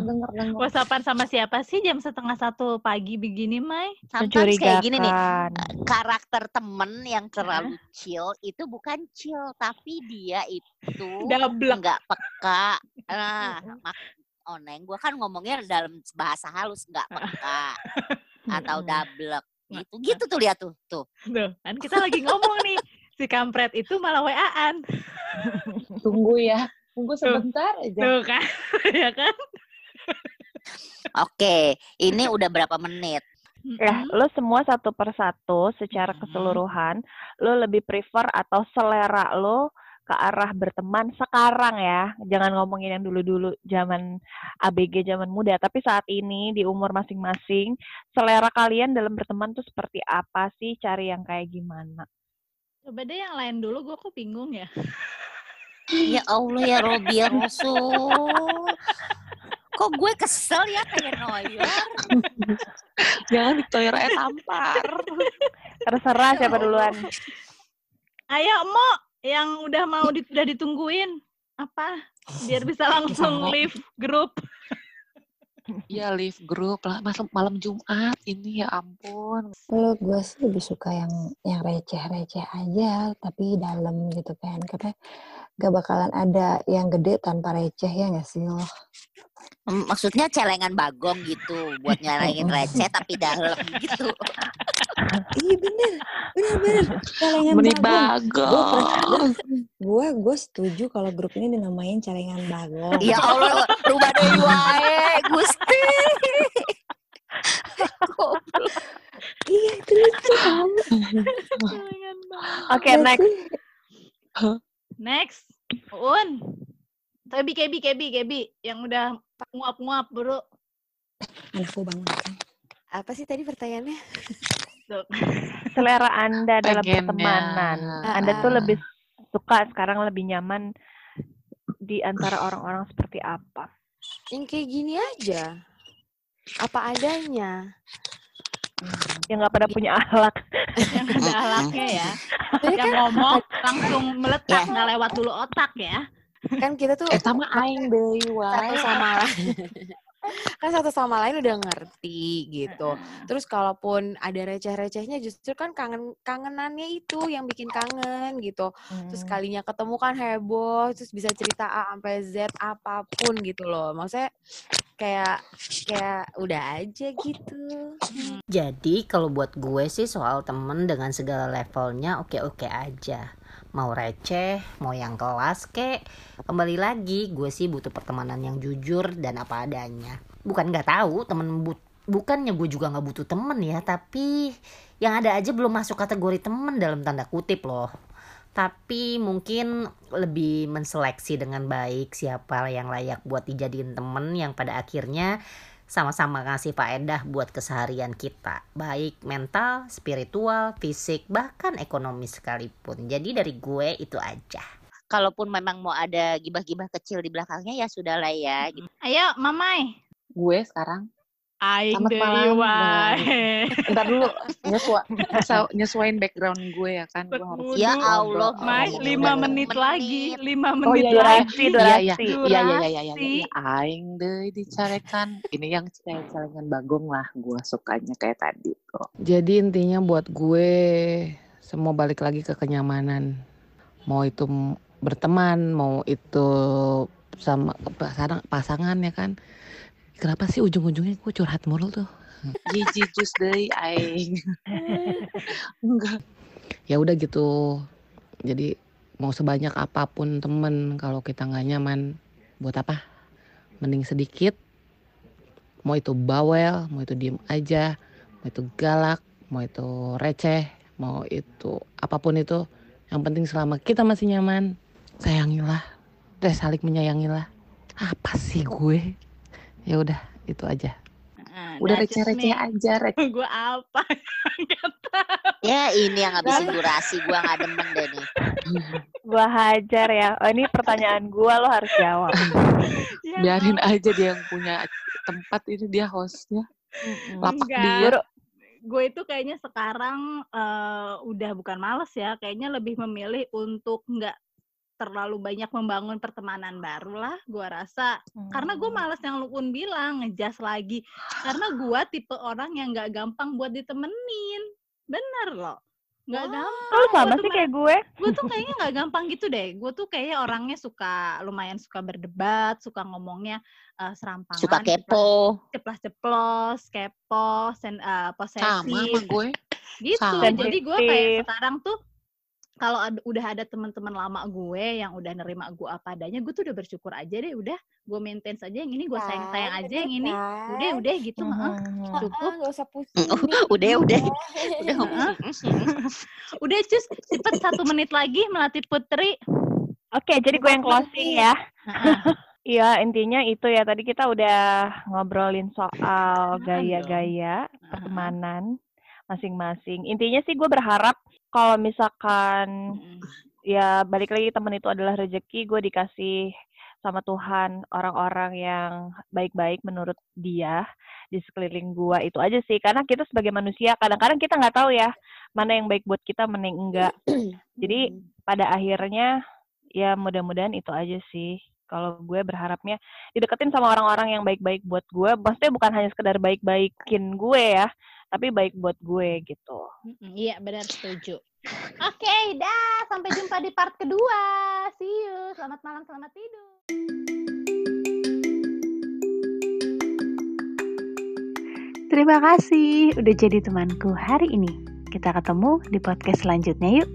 Whatsappan sama siapa sih jam setengah satu pagi begini, Mai? Sometimes kayak gini nih. Mencurigakan. Karakter temen yang terlalu chill itu bukan chill, tapi dia itu nggak peka. Nah, mak oneng, gua kan ngomongnya dalam bahasa halus nggak peka <laughs> atau dablek. Gitu, gitu tuh lihat tuh, tuh. Tuh, kan kita lagi ngomong nih. Si kampret itu malah WA-an. <laughs> Tunggu ya. Tunggu sebentar aja. Tuh kan. <laughs> ya kan? Oke, ini udah berapa menit? Ya, lo semua satu persatu secara keseluruhan, lo lebih prefer atau selera lo ke arah berteman sekarang ya. Jangan ngomongin yang dulu-dulu zaman ABG zaman muda, tapi saat ini di umur masing-masing, selera kalian dalam berteman tuh seperti apa sih? Cari yang kayak gimana? Coba deh yang lain dulu, gue kok bingung ya. Ya Allah ya Robi ya Rasul. Kok gue kesel ya kayak Noyer? Jangan Victoria tampar. Terserah siapa duluan. Ayo, Mo, yang udah mau di- udah ditungguin. Apa? Biar bisa langsung leave grup. Iya live group lah. Malam, malam Jumat ini ya ampun. Kalau gue sih lebih suka yang yang receh-receh aja, tapi dalam gitu kan. Karena gak bakalan ada yang gede tanpa receh ya gak sih lo? Maksudnya celengan bagong gitu buat nyalain receh tapi dalam gitu. Iya bener, bener bener. Celengan Meni bagong. Gue bagong. gue gue setuju kalau grup ini dinamain celengan bagong. Ya Allah, rubah deui wae, Gusti. Iya itu lucu kan. Oke, next. Next, Un. Kebi, Kebi, Kebi, Kebi. Yang udah nguap-nguap, bro. Anakku bangun. Apa sih tadi pertanyaannya? Selera Anda dalam Pengennya. pertemanan. Anda tuh lebih suka sekarang lebih nyaman di antara orang-orang seperti apa? Yang kayak gini aja. Apa adanya. Yang nggak pada punya akhlak. Yang ada alaknya ya. Yang kan, ngomong langsung meletak, nggak lewat dulu otak ya. Kan kita tuh Eh sama aing deui satu sama lain kan satu sama lain udah ngerti gitu. Terus kalaupun ada receh-recehnya justru kan kangen kangenannya itu yang bikin kangen gitu. Terus kalinya ketemu kan heboh, terus bisa cerita A sampai Z apa pun gitu loh. Maksudnya kayak kayak udah aja gitu. Jadi kalau buat gue sih soal temen dengan segala levelnya oke-oke aja. Mau receh, mau yang kelas kek. Kembali lagi gue sih butuh pertemanan yang jujur dan apa adanya. Bukan nggak tahu temen but bukannya gue juga nggak butuh temen ya, tapi yang ada aja belum masuk kategori temen dalam tanda kutip loh. Tapi mungkin lebih menseleksi dengan baik siapa yang layak buat dijadiin temen yang pada akhirnya sama-sama ngasih faedah buat keseharian kita baik mental, spiritual, fisik bahkan ekonomi sekalipun jadi dari gue itu aja Kalaupun memang mau ada gibah-gibah kecil di belakangnya ya sudahlah ya. gitu. Ayo, Mamai. Gue sekarang Aing Selamat wae. Ntar dulu <laughs> nyesua, nyesuain background gue ya kan gue harus. Ya. Allah, Mai, Oh, lima iya. menit lagi, lima Oh menit iya, iya, lagi. Durasi, iya, iya, durasi. iya, iya, iya, iya, iya, iya. Aing deh dicarekan. Ini yang celengan bagong lah, gue sukanya kayak tadi tuh. Jadi intinya buat gue semua balik lagi ke kenyamanan. Mau itu berteman, mau itu sama pasangan, pasangan ya kan. Kenapa sih ujung-ujungnya gue curhat mulu tuh? Jijik jus deh, aing. <laughs> Enggak. Ya udah gitu. Jadi mau sebanyak apa pun temen kalau kita nggak nyaman buat apa mending sedikit mau itu bawel mau itu diem aja mau itu galak mau itu receh mau itu apa pun itu yang penting selama kita masih nyaman sayangilah deh saling menyayangilah apa sih gue ya udah itu aja Nah, udah receh-receh aja receh <laughs> Gue apa? <laughs> Nggak tahu. Ya ini yang ngabisin durasi gua nggak demen deh nih. <laughs> Gua hajar ya. Oh, ini pertanyaan gua lo harus jawab. Ya biarin aja dia yang punya tempat ini dia hostnya lapak Enggak. dia Gue itu kayaknya sekarang eh, udah bukan males ya. Kayaknya lebih memilih untuk nggak terlalu banyak membangun pertemanan baru lah. Gue rasa. Karena gue males yang lu pun bilang ngejas lagi. Karena gue tipe orang yang nggak gampang buat ditemenin. Bener loh. Nggak gampang Lo sama sih kayak gue. gue tuh kayaknya nggak gampang gitu deh. Gue tuh kayaknya orangnya suka lumayan suka berdebat suka ngomongnya eh, serampangan Suka kepo. ceplas ceplos kepo sen, eh, sama sama posesif gue. Gitu. Sama. jadi gue kayak sekarang tuh kalau ad- udah ada teman-teman lama gue yang udah nerima gue apa adanya gue tuh udah bersyukur aja deh udah gue maintain saja yang ini gue sayang sayang aja yang ini udah udah gitu heeh. cukup Gak usah pusing. Udah udah. Udah. <laughs> udah cus cepet satu menit lagi melati putri Oke, jadi gue yang closing ya. Heeh. <laughs> Iya, intinya itu ya. Tadi kita udah ngobrolin soal gaya-gaya pertemanan masing-masing. Intinya sih gue berharap kalau misalkan ya balik lagi temen itu adalah rezeki, gue dikasih sama Tuhan orang-orang yang baik-baik menurut dia di sekeliling gua. Itu aja sih karena kita sebagai manusia kadang-kadang kita nggak tahu ya mana yang baik buat kita mana yang enggak. <clears throat> Jadi pada akhirnya ya mudah-mudahan itu aja sih. Kalau gue berharapnya dideketin sama orang-orang yang baik-baik buat gue maksudnya bukan hanya sekedar baik-baikin gue ya tapi baik buat gue gitu Iya benar setuju. Oke, dah sampai jumpa di part kedua. See you. Selamat malam, selamat tidur. Terima kasih udah jadi temanku hari ini. Kita ketemu di podcast selanjutnya yuk.